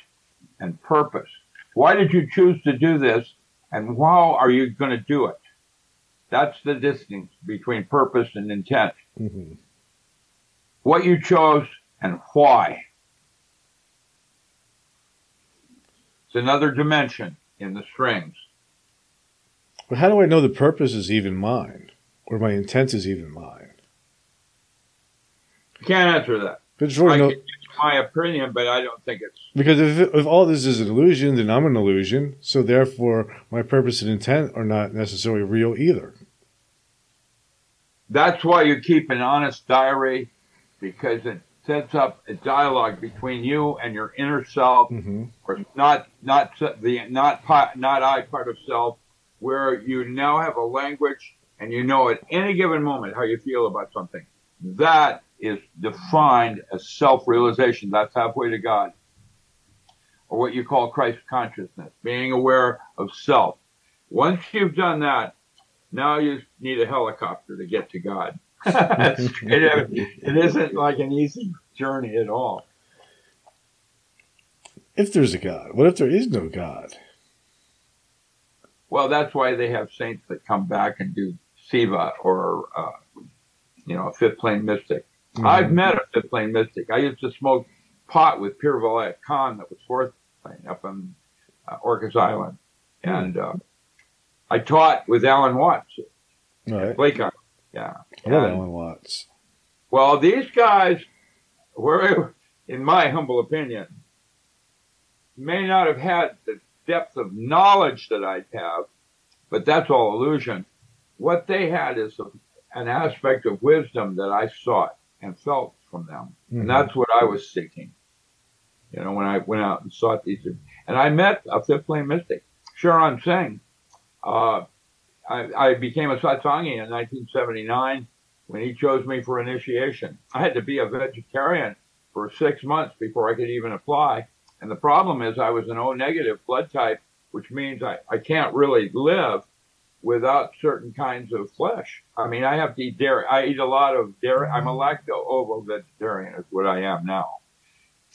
and purpose. Why did you choose to do this? And how are you going to do it? That's the distance between purpose and intent. hmm What you chose and why. It's another dimension in the strings. But how do I know the purpose is even mine, or my intent is even mine? You can't answer that. But it's really I no, my opinion, but I don't think it's because if if all this is an illusion, then I'm an illusion. So therefore, my purpose and intent are not necessarily real either. That's why you keep an honest diary because it sets up a dialogue between you and your inner self, hmm or not not the not not I part of self, where you now have a language and you know at any given moment how you feel about something. That is defined as self-realization. That's halfway to God, or what you call Christ consciousness, being aware of self. Once you've done that, now you need a helicopter to get to God. it, uh, it isn't like an easy journey at all. If there's a God, what if there is no God? Well, that's why they have saints that come back and do Siva or, uh, you know, a fifth plane mystic. Mhm. I've met a fifth plane mystic. I used to smoke pot with Pir Vilayat Khan that was fourth plane up on uh, Orcas Island. And uh, I taught with Alan Watts All right. Blake Island. Yeah. I love And- Alan Watts. Well, these guys were, in my humble opinion, may not have had the depth of knowledge that I'd have, but that's all illusion. What they had is a, an aspect of wisdom that I sought and felt from them. Mhm. And that's what I was seeking. You know, when I went out and sought these, and I met a fifth plane mystic, Charan Singh. Uh, I, I became a satsangi in 1979 when he chose me for initiation. I had to be a vegetarian for six months before I could even apply. And the problem is I was an O negative blood type, which means I, I can't really live without certain kinds of flesh. I mean, I have to eat dairy. I eat a lot of dairy. I'm a lacto ovo vegetarian is what I am now.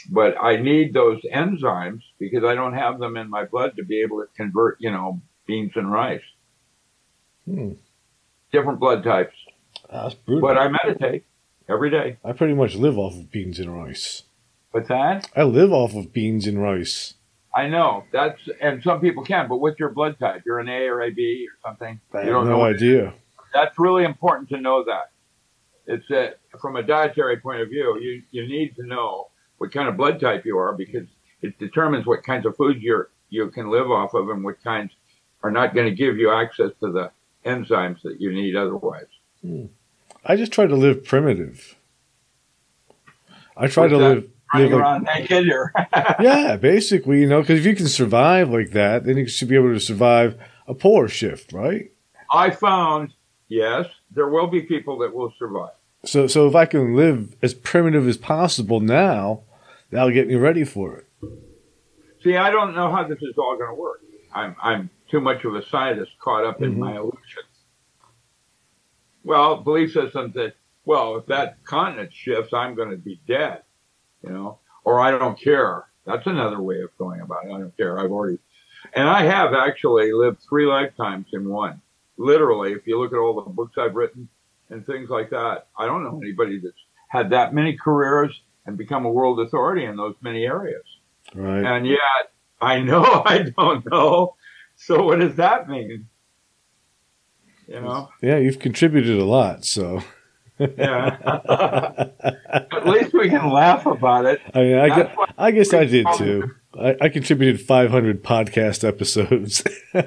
But I need those enzymes because I don't have them in my blood to be able to convert, you know, beans and rice. Hmm. Different blood types. That's brutal. But I meditate every day. I pretty much live off of beans and rice. What's that? I live off of beans and rice. I know that's, and some people can. But what's your blood type? You're an A or AB or something. I you have don't no idea. That's really important to know that. It's a, from a dietary point of view. You you need to know what kind of blood type you are because it determines what kinds of foods you're you can live off of and what kinds are not going to give you access to the enzymes that you need otherwise. Hmm. I just try to live primitive. I try What's to that? live, Running around naked or yeah, basically, you know, because if you can survive like that, then you should be able to survive a polar shift, right? I found yes, there will be people that will survive. So, so if I can live as primitive as possible now, that'll get me ready for it. See, I don't know how this is all going to work. I'm I'm too much of a scientist caught up in Mhm. my illusions. Well, belief systems that well, if that continent shifts, I'm going to be dead, you know, or I don't care. That's another way of going about it. I don't care. I've already, and I have actually lived three lifetimes in one. Literally, if you look at all the books I've written and things like that, I don't know anybody that's had that many careers and become a world authority in those many areas. Right. And yet, I know I don't know. So what does that mean? You know? Yeah, you've contributed a lot, so. Yeah. At least we can laugh about it. I mean, I, gu- I guess I did too. I, I contributed 500 podcast episodes.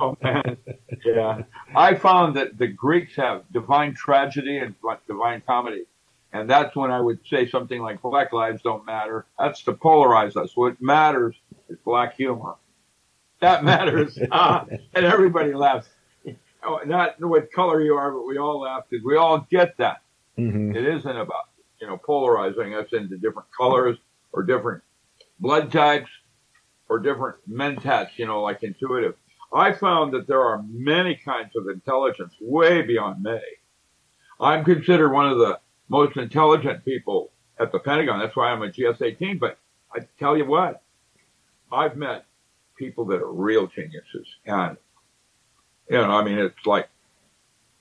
Oh man, yeah. I found that the Greeks have divine tragedy and divine comedy, and that's when I would say something like "Black lives don't matter." That's to polarize us. What matters is black humor. That matters, Ah, and everybody laughs. Oh, Not what color you are, but we all laugh because we all get that. hmm It isn't about you know polarizing us into different colors or different blood types or different mentats. You know, like intuitive. I found that there are many kinds of intelligence way beyond me. I'm considered one of the most intelligent people at the Pentagon. That's why I'm a GS-18. But I tell you what, I've met people that are real geniuses, and you know, I mean, it's like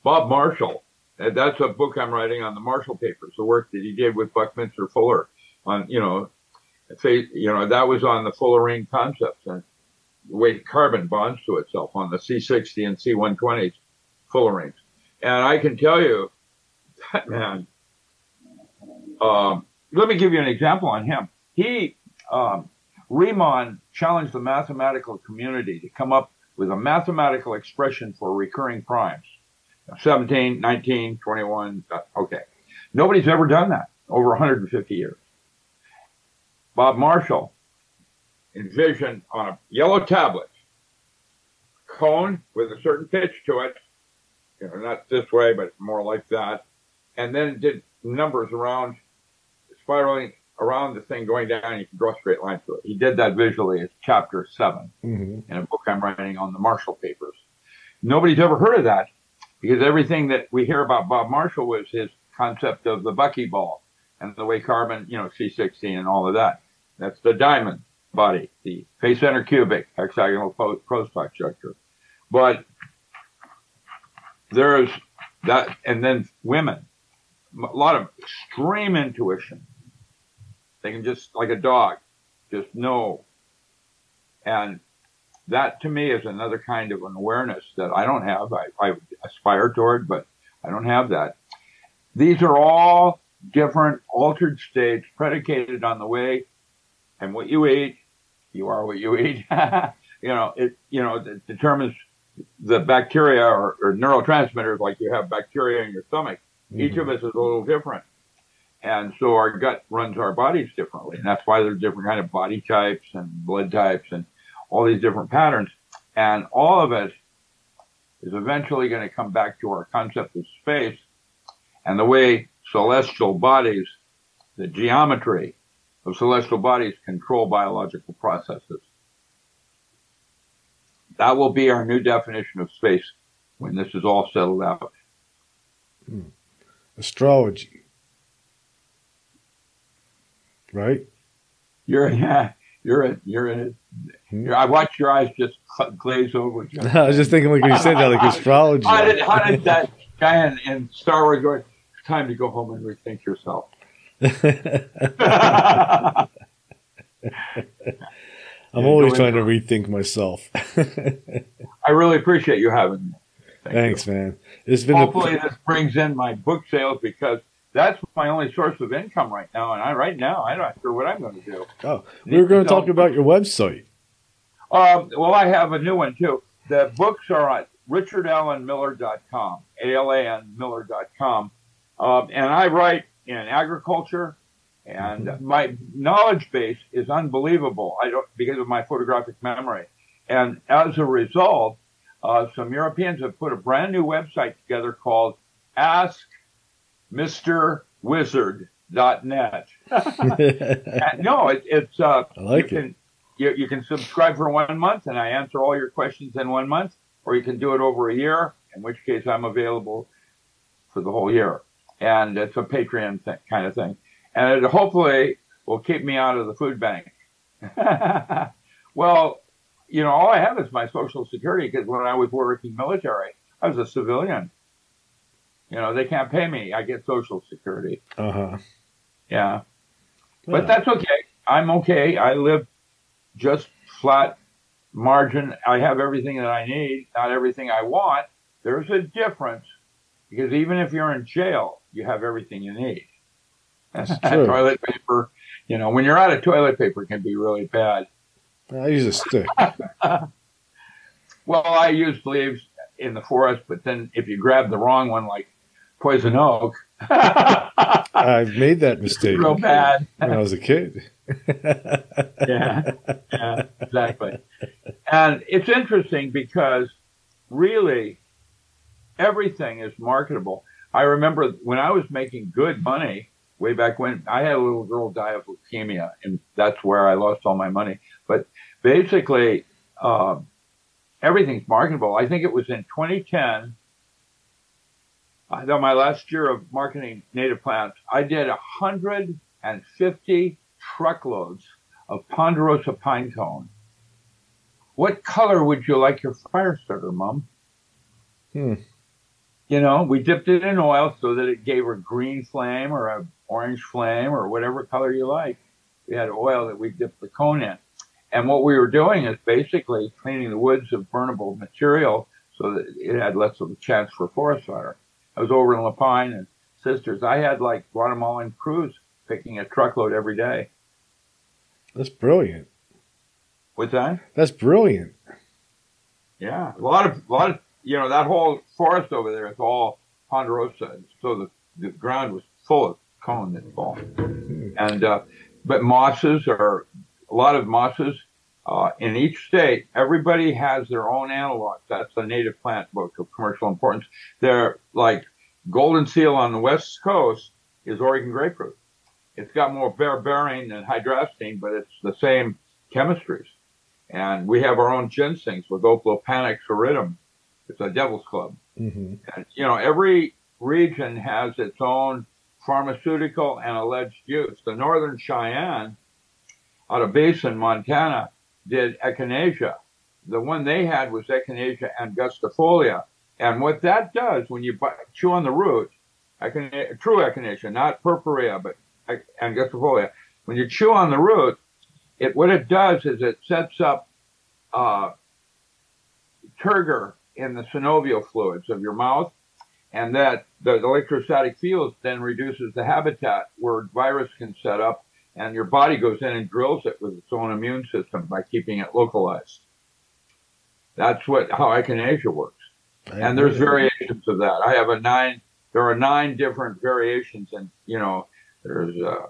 Bob Marshall. uh, That's a book I'm writing on the Marshall Papers, the work that he did with Buckminster Fuller on, you know, you know, that was on the Fullerene concepts and the way carbon bonds to itself on the C60 and C120s Fullerenes. And I can tell you, that man, um, let me give you an example on him. He, um, Riemann challenged the mathematical community to come up with a mathematical expression for recurring primes. 17, 19, 21, uh, okay. Nobody's ever done that over 150 years. Bob Marshall envisioned on a yellow tablet, cone with a certain pitch to it, you know, not this way, but more like that, and then did numbers around, spiraling around the thing going down, and you can draw a straight line through it. He did that visually. It's chapter seven hmm in a book I'm writing on the Marshall Papers. Nobody's ever heard of that because everything that we hear about Bob Marshall was his concept of the buckyball and the way carbon, you know, C16 and all of that. That's the diamond body, the face center cubic hexagonal prostock structure. But there's that, and then women, a lot of extreme intuition. They can just, like a dog, just know. And that to me is another kind of an awareness that I don't have. I, I aspire toward, but I don't have that. These are all different altered states predicated on the way and what you eat. You are what you eat. you know, it, you know, it determines the bacteria or, or neurotransmitters, like you have bacteria in your stomach. Each mm-hmm. of us is a little different. And so our gut runs our bodies differently. And that's why there's different kind of body types and blood types and all these different patterns. And all of it is eventually going to come back to our concept of space and the way celestial bodies, the geometry of celestial bodies control biological processes. That will be our new definition of space when this is all settled out. Hmm. Astrology. Right? You're yeah, you're a, you're in it. You're, hmm? I watched your eyes just glaze over. I was just thinking, like you said, that, like astrology. How did, how did that guy in, in Star Wars go? It's time to go home and rethink yourself. I'm always trying to rethink myself. I really appreciate you having me. Thank you. Thanks, man. It's been Hopefully, a, this brings in my book sales because that's my only source of income right now. And I right now I'm not sure what I'm going to do. oh, we were going to talk about your website. Um, well, I have a new one too. The books are at richardalanmiller.com, A-L-A-N Miller.com. Um, and I write in agriculture and my knowledge base is unbelievable. I don't, because of my photographic memory. And as a result, uh, some Europeans have put a brand new website together called AskMrWizard.net. And no, it, it's uh, I like you it. can you, you can subscribe for one month, and I answer all your questions in one month, or you can do it over a year, in which case I'm available for the whole year. And it's a Patreon kind of thing, and it hopefully will keep me out of the food bank. well, you know, all I have is my Social Security because when I was working military, I was a civilian. You know, they can't pay me. I get Social Security. Uh huh. Yeah. But that's okay. I'm okay. I live just flat margin. I have everything that I need, not everything I want. There's a difference because even if you're in jail, you have everything you need. That's true. toilet paper, you know, when you're out of toilet paper, it can be really bad. I use a stick. Well, I use leaves in the forest, but then if you grab the wrong one, like poison oak, I've made that mistake real bad. when I was a kid. yeah, yeah, exactly. And it's interesting because really everything is marketable. I remember when I was making good money way back when I had a little girl die of leukemia, and that's where I lost all my money. But basically, um, everything's marketable. I think it was in 2010. I thought my last year of marketing native plants, I did 150 truckloads of ponderosa pine cone. What color would you like your fire starter, Mom? Hmm. you know, we dipped it in oil so that it gave a green flame or a orange flame or whatever color you like. We had oil that we dipped the cone in. And what we were doing is basically cleaning the woods of burnable material so that it had less of a chance for forest fire. I was over in La Pine and Sisters. I had like Guatemalan crews picking a truckload every day. That's brilliant. What's that? That's brilliant. Yeah, a lot of, a lot of, you know, that whole forest over there is all ponderosa, so the, the ground was full of cone that fall. And uh, but mosses are a lot of mosses uh, in each state. Everybody has their own analog. That's the native plant book of commercial importance. They're like golden seal on the west coast is Oregon grape root. It's got more berberine than hydrastine, but it's the same chemistries. And we have our own ginsengs with Oplopanax horridum. It's a devil's club. Mm-hmm. And, you know, every region has its own pharmaceutical and alleged use. The Northern Cheyenne out of Basin, Montana, did echinacea. The one they had was echinacea angustifolia. And what that does when you chew on the root, echinacea, true echinacea, not purpurea, but angustifolia, when you chew on the root, it what it does is it sets up uh, turgor in the synovial fluids of your mouth, and that the electrostatic fields then reduces the habitat where virus can set up, and your body goes in and drills it with its own immune system by keeping it localized. That's what how echinacea works. And there's variations of that. I have a nine. There are nine different variations, and you know, there's uh,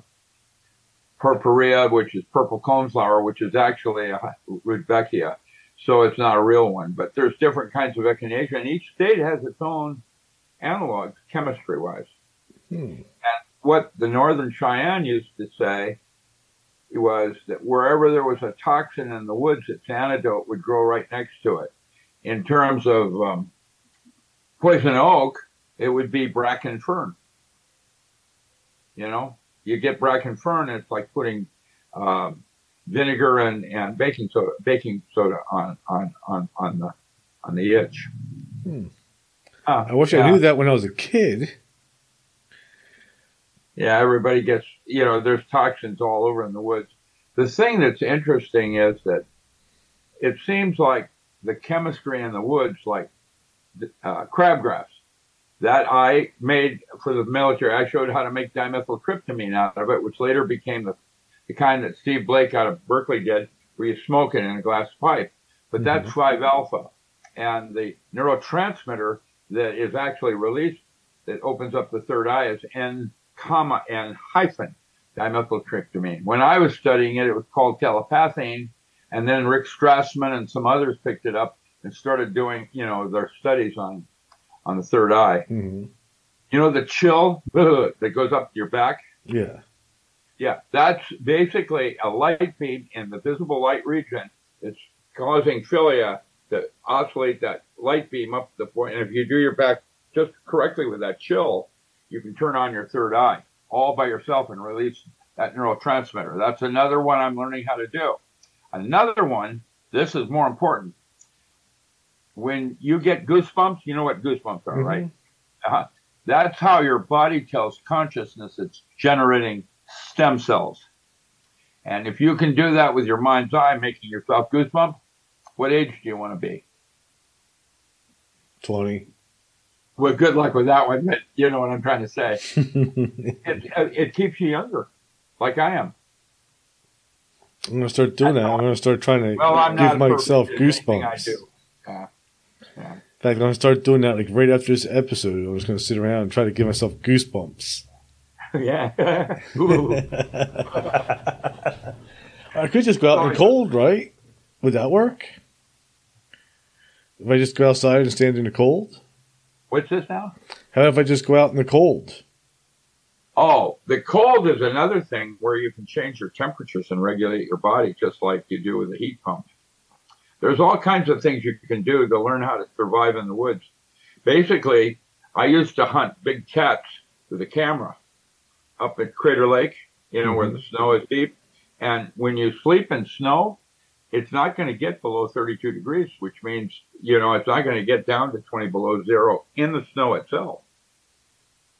purpurea, which is purple coneflower, which is actually a rudbeckia. So it's not a real one, but there's different kinds of echinacea, and each state has its own analogs chemistry-wise. Hmm. What the Northern Cheyenne used to say was that wherever there was a toxin in the woods, its antidote would grow right next to it. In terms of um, poison oak, it would be bracken fern. You know, you get bracken fern, it's like putting um, vinegar and, and baking soda baking soda on on on on the on the itch. Hmm. Uh, I wish yeah. I knew that when I was a kid. Yeah, everybody gets you know there's toxins all over in the woods. The thing that's interesting is that it seems like the chemistry in the woods, like uh, crabgrass, that I made for the military. I showed how to make dimethyltryptamine out of it, which later became the, the kind that Steve Blake out of Berkeley did, where you smoke it in a glass pipe. But that's 5 alpha. And the neurotransmitter that is actually released that opens up the third eye is N comma and hyphen dimethyltryptamine. When I was studying it, it was called telepathine. And then Rick Strassman and some others picked it up and started doing, you know, their studies on on the third eye. Mm-hmm. You know the chill that goes up your back? Yeah. Yeah, that's basically a light beam in the visible light region. It's causing philia to oscillate that light beam up to the point. And if you do your back just correctly with that chill, you can turn on your third eye all by yourself and release that neurotransmitter. That's another one I'm learning how to do. Another one, this is more important. When you get goosebumps, you know what goosebumps are, Mhm. right? Uh, that's how your body tells consciousness it's generating stem cells. And if you can do that with your mind's eye, making yourself goosebumps, what age do you want to be? 20. Well, good luck with that one, but you know what I'm trying to say. It, it keeps you younger, like I am. I'm going to start doing that. I'm going to start trying to Well, give myself anything I goosebumps. do. Uh, yeah. In fact, I'm going to start doing that like right after this episode. I'm just going to sit around and try to give myself goosebumps. yeah. I could just go out in the cold, right? Would that work? If I just go outside and stand in the cold? What's this now? How if I just go out in the cold? Oh, the cold is another thing where you can change your temperatures and regulate your body just like you do with a heat pump. There's all kinds of things you can do to learn how to survive in the woods. Basically, I used to hunt big cats with a camera up at Crater Lake, you know, where the mm-hmm. snow is deep. And when you sleep in snow, it's not going to get below 32 degrees, which means, you know, it's not going to get down to 20 below zero in the snow itself.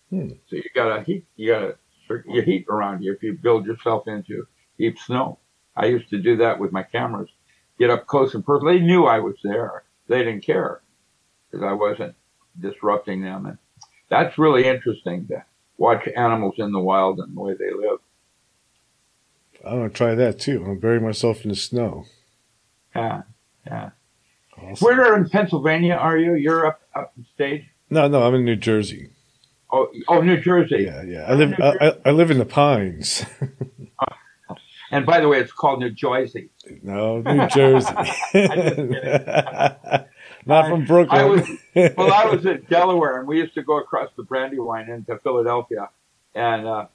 Hmm. So you got to heat, you got to you heat around you if you build yourself into deep snow. I used to do that with my cameras, get up close and personal. They knew I was there. They didn't care because I wasn't disrupting them. And that's really interesting to watch animals in the wild and the way they live. I want to try that too. I'm gonna bury myself in the snow. Yeah, yeah. Awesome. Where in Pennsylvania are you? You're up up in stage. No, no, I'm in New Jersey. Oh, oh, New Jersey. Yeah, yeah. I live. I, I- live in the Pines. And by the way, it's called New Jersey. no, New Jersey. Not from Brooklyn. I was well, I was in Delaware, and we used to go across the Brandywine into Philadelphia, and uh,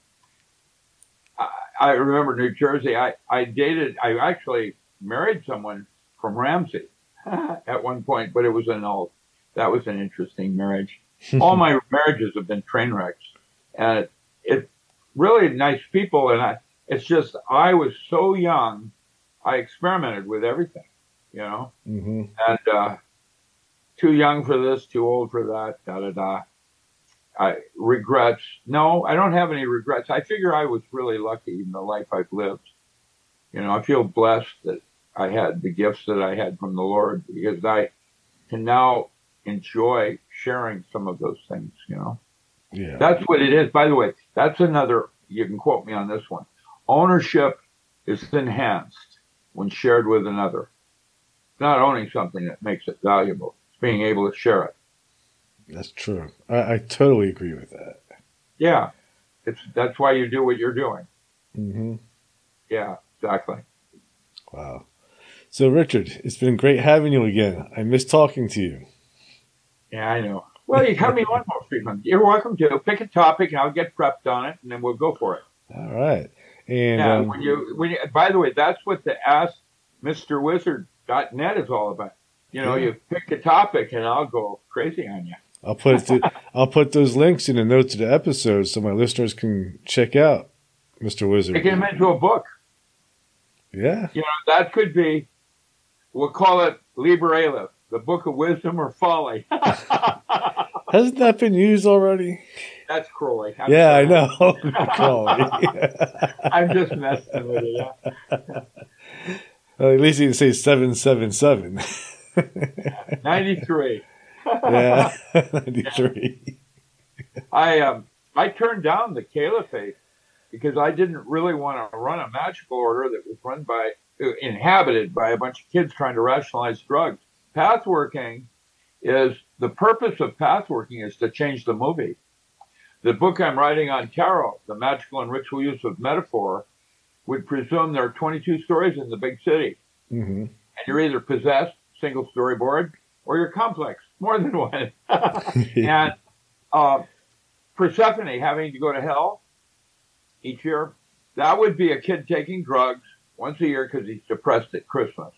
I, I remember New Jersey. I I dated. I actually married someone from Ramsey at one point, but it was an old. That was an interesting marriage. All my marriages have been train wrecks, and it, it really nice people. And I, it's just I was so young, I experimented with everything, you know hmm and uh, too young for this, too old for that, da da da. I regrets. No, I don't have any regrets. I figure I was really lucky in the life I've lived. You know, I feel blessed that I had the gifts that I had from the Lord because I can now enjoy sharing some of those things. You know, Yeah. that's what it is. By the way, that's another. You can quote me on this one. Ownership is enhanced when shared with another. It's not owning something that makes it valuable. It's being able to share it. That's true. I, I totally agree with that. Yeah, it's that's why you do what you're doing. Mm-hmm. Yeah, exactly. Wow. So, Richard, it's been great having you again. I miss talking to you. Yeah, I know. Well, you have me on more frequently. You're welcome to pick a topic, and I'll get prepped on it, and then we'll go for it. All right. And yeah. um, when you when you, by the way, that's what the Ask Mr. Wizard.net is all about. You know, Yeah. you pick a topic, and I'll go crazy on you. I'll put I'll put those links in the notes of the episode so my listeners can check out Mr. Wizard. Make them into a book. Yeah. You know, that could be. We'll call it Liber Aleph, the Book of Wisdom or Folly. Hasn't that been used already? That's Crowley. I'm yeah, I know. Me. I'm just messing with you. Well, at least you can say 777. 93. yeah. 93. I um I turned down the caliphate because I didn't really want to run a magical order that was run by inhabited by a bunch of kids trying to rationalize drugs. Pathworking is the purpose of pathworking is to change the movie. The book I'm writing on tarot, the magical and ritual use of metaphor, would presume there are 22 stories in the big city, hmm and you're either possessed, single storyboard, or you're complex, more than one. and uh, Persephone having to go to hell each year, that would be a kid taking drugs once a year because he's depressed at Christmas.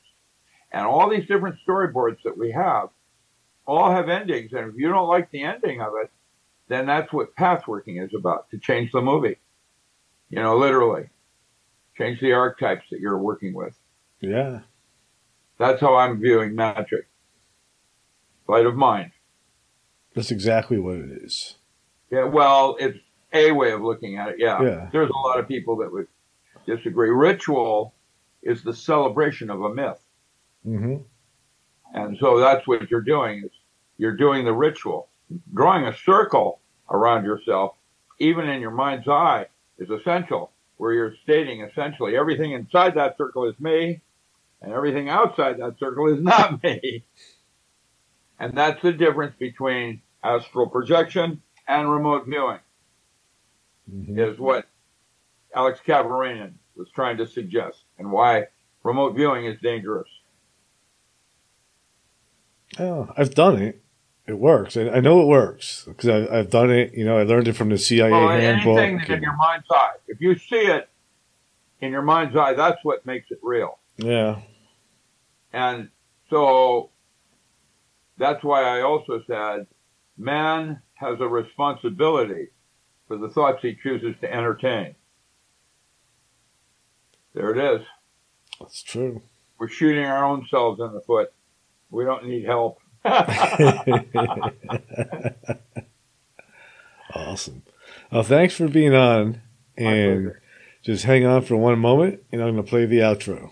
And all these different storyboards that we have all have endings. And if you don't like the ending of it, then that's what pathworking is about to change the movie. You know, literally change the archetypes that you're working with. yeah. That's how I'm viewing magic. Light of mind. That's exactly what it is. Yeah, well, it's a way of looking at it. Yeah. Yeah. There's a lot of people that would disagree. Ritual is the celebration of a myth. hmm And so that's what you're doing is you're doing the ritual. Drawing a circle around yourself, even in your mind's eye, is essential, where you're stating essentially everything inside that circle is me, and everything outside that circle is not me. And that's the difference between astral projection and remote viewing. hmm is what Alex Kaivarainen was trying to suggest and why remote viewing is dangerous. Oh, I've done it. It works. I, I know it works because I've, I've done it. You know, I learned it from the CIA Well, handbook. anything in your mind's eye, if you see it in your mind's eye, that's what makes it real. yeah. And so that's why I also said man has a responsibility for the thoughts he chooses to entertain. There it is. That's true. we're shooting our own selves in the foot. We don't need help. awesome. Well, thanks for being on. And just hang on for one moment, and I'm going to play the outro.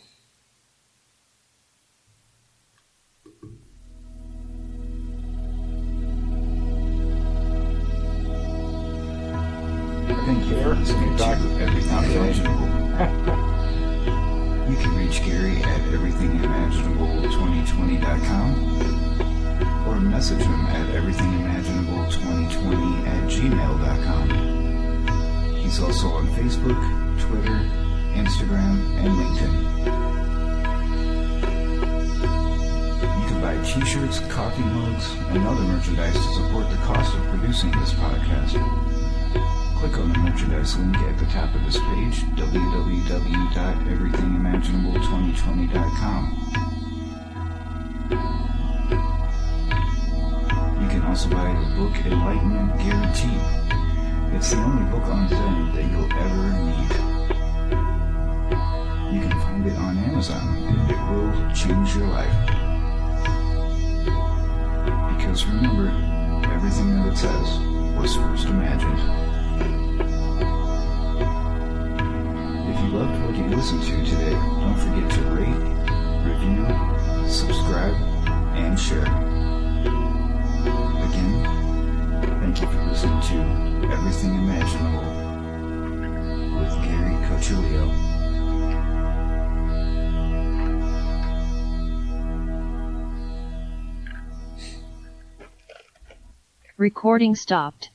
everythingimaginable2020.com or message him at everythingimaginable2020 at gmail.com. He's also on Facebook, Twitter, Instagram, and LinkedIn. You can buy t-shirts, coffee mugs, and other merchandise to support the cost of producing this podcast. Click on the merchandise link at the top of this page, www.everythingimaginable2020.com. also buy the book Enlightenment Guaranteed. It's the only book on Zen that you'll ever need. You can find it on Amazon it will change your life. Because remember, everything that it says was first imagined. If you loved what you listened to today, don't forget to rate, review, subscribe, and share. Thank you for listening to Everything Imaginable with Gary Cochilio. Recording stopped.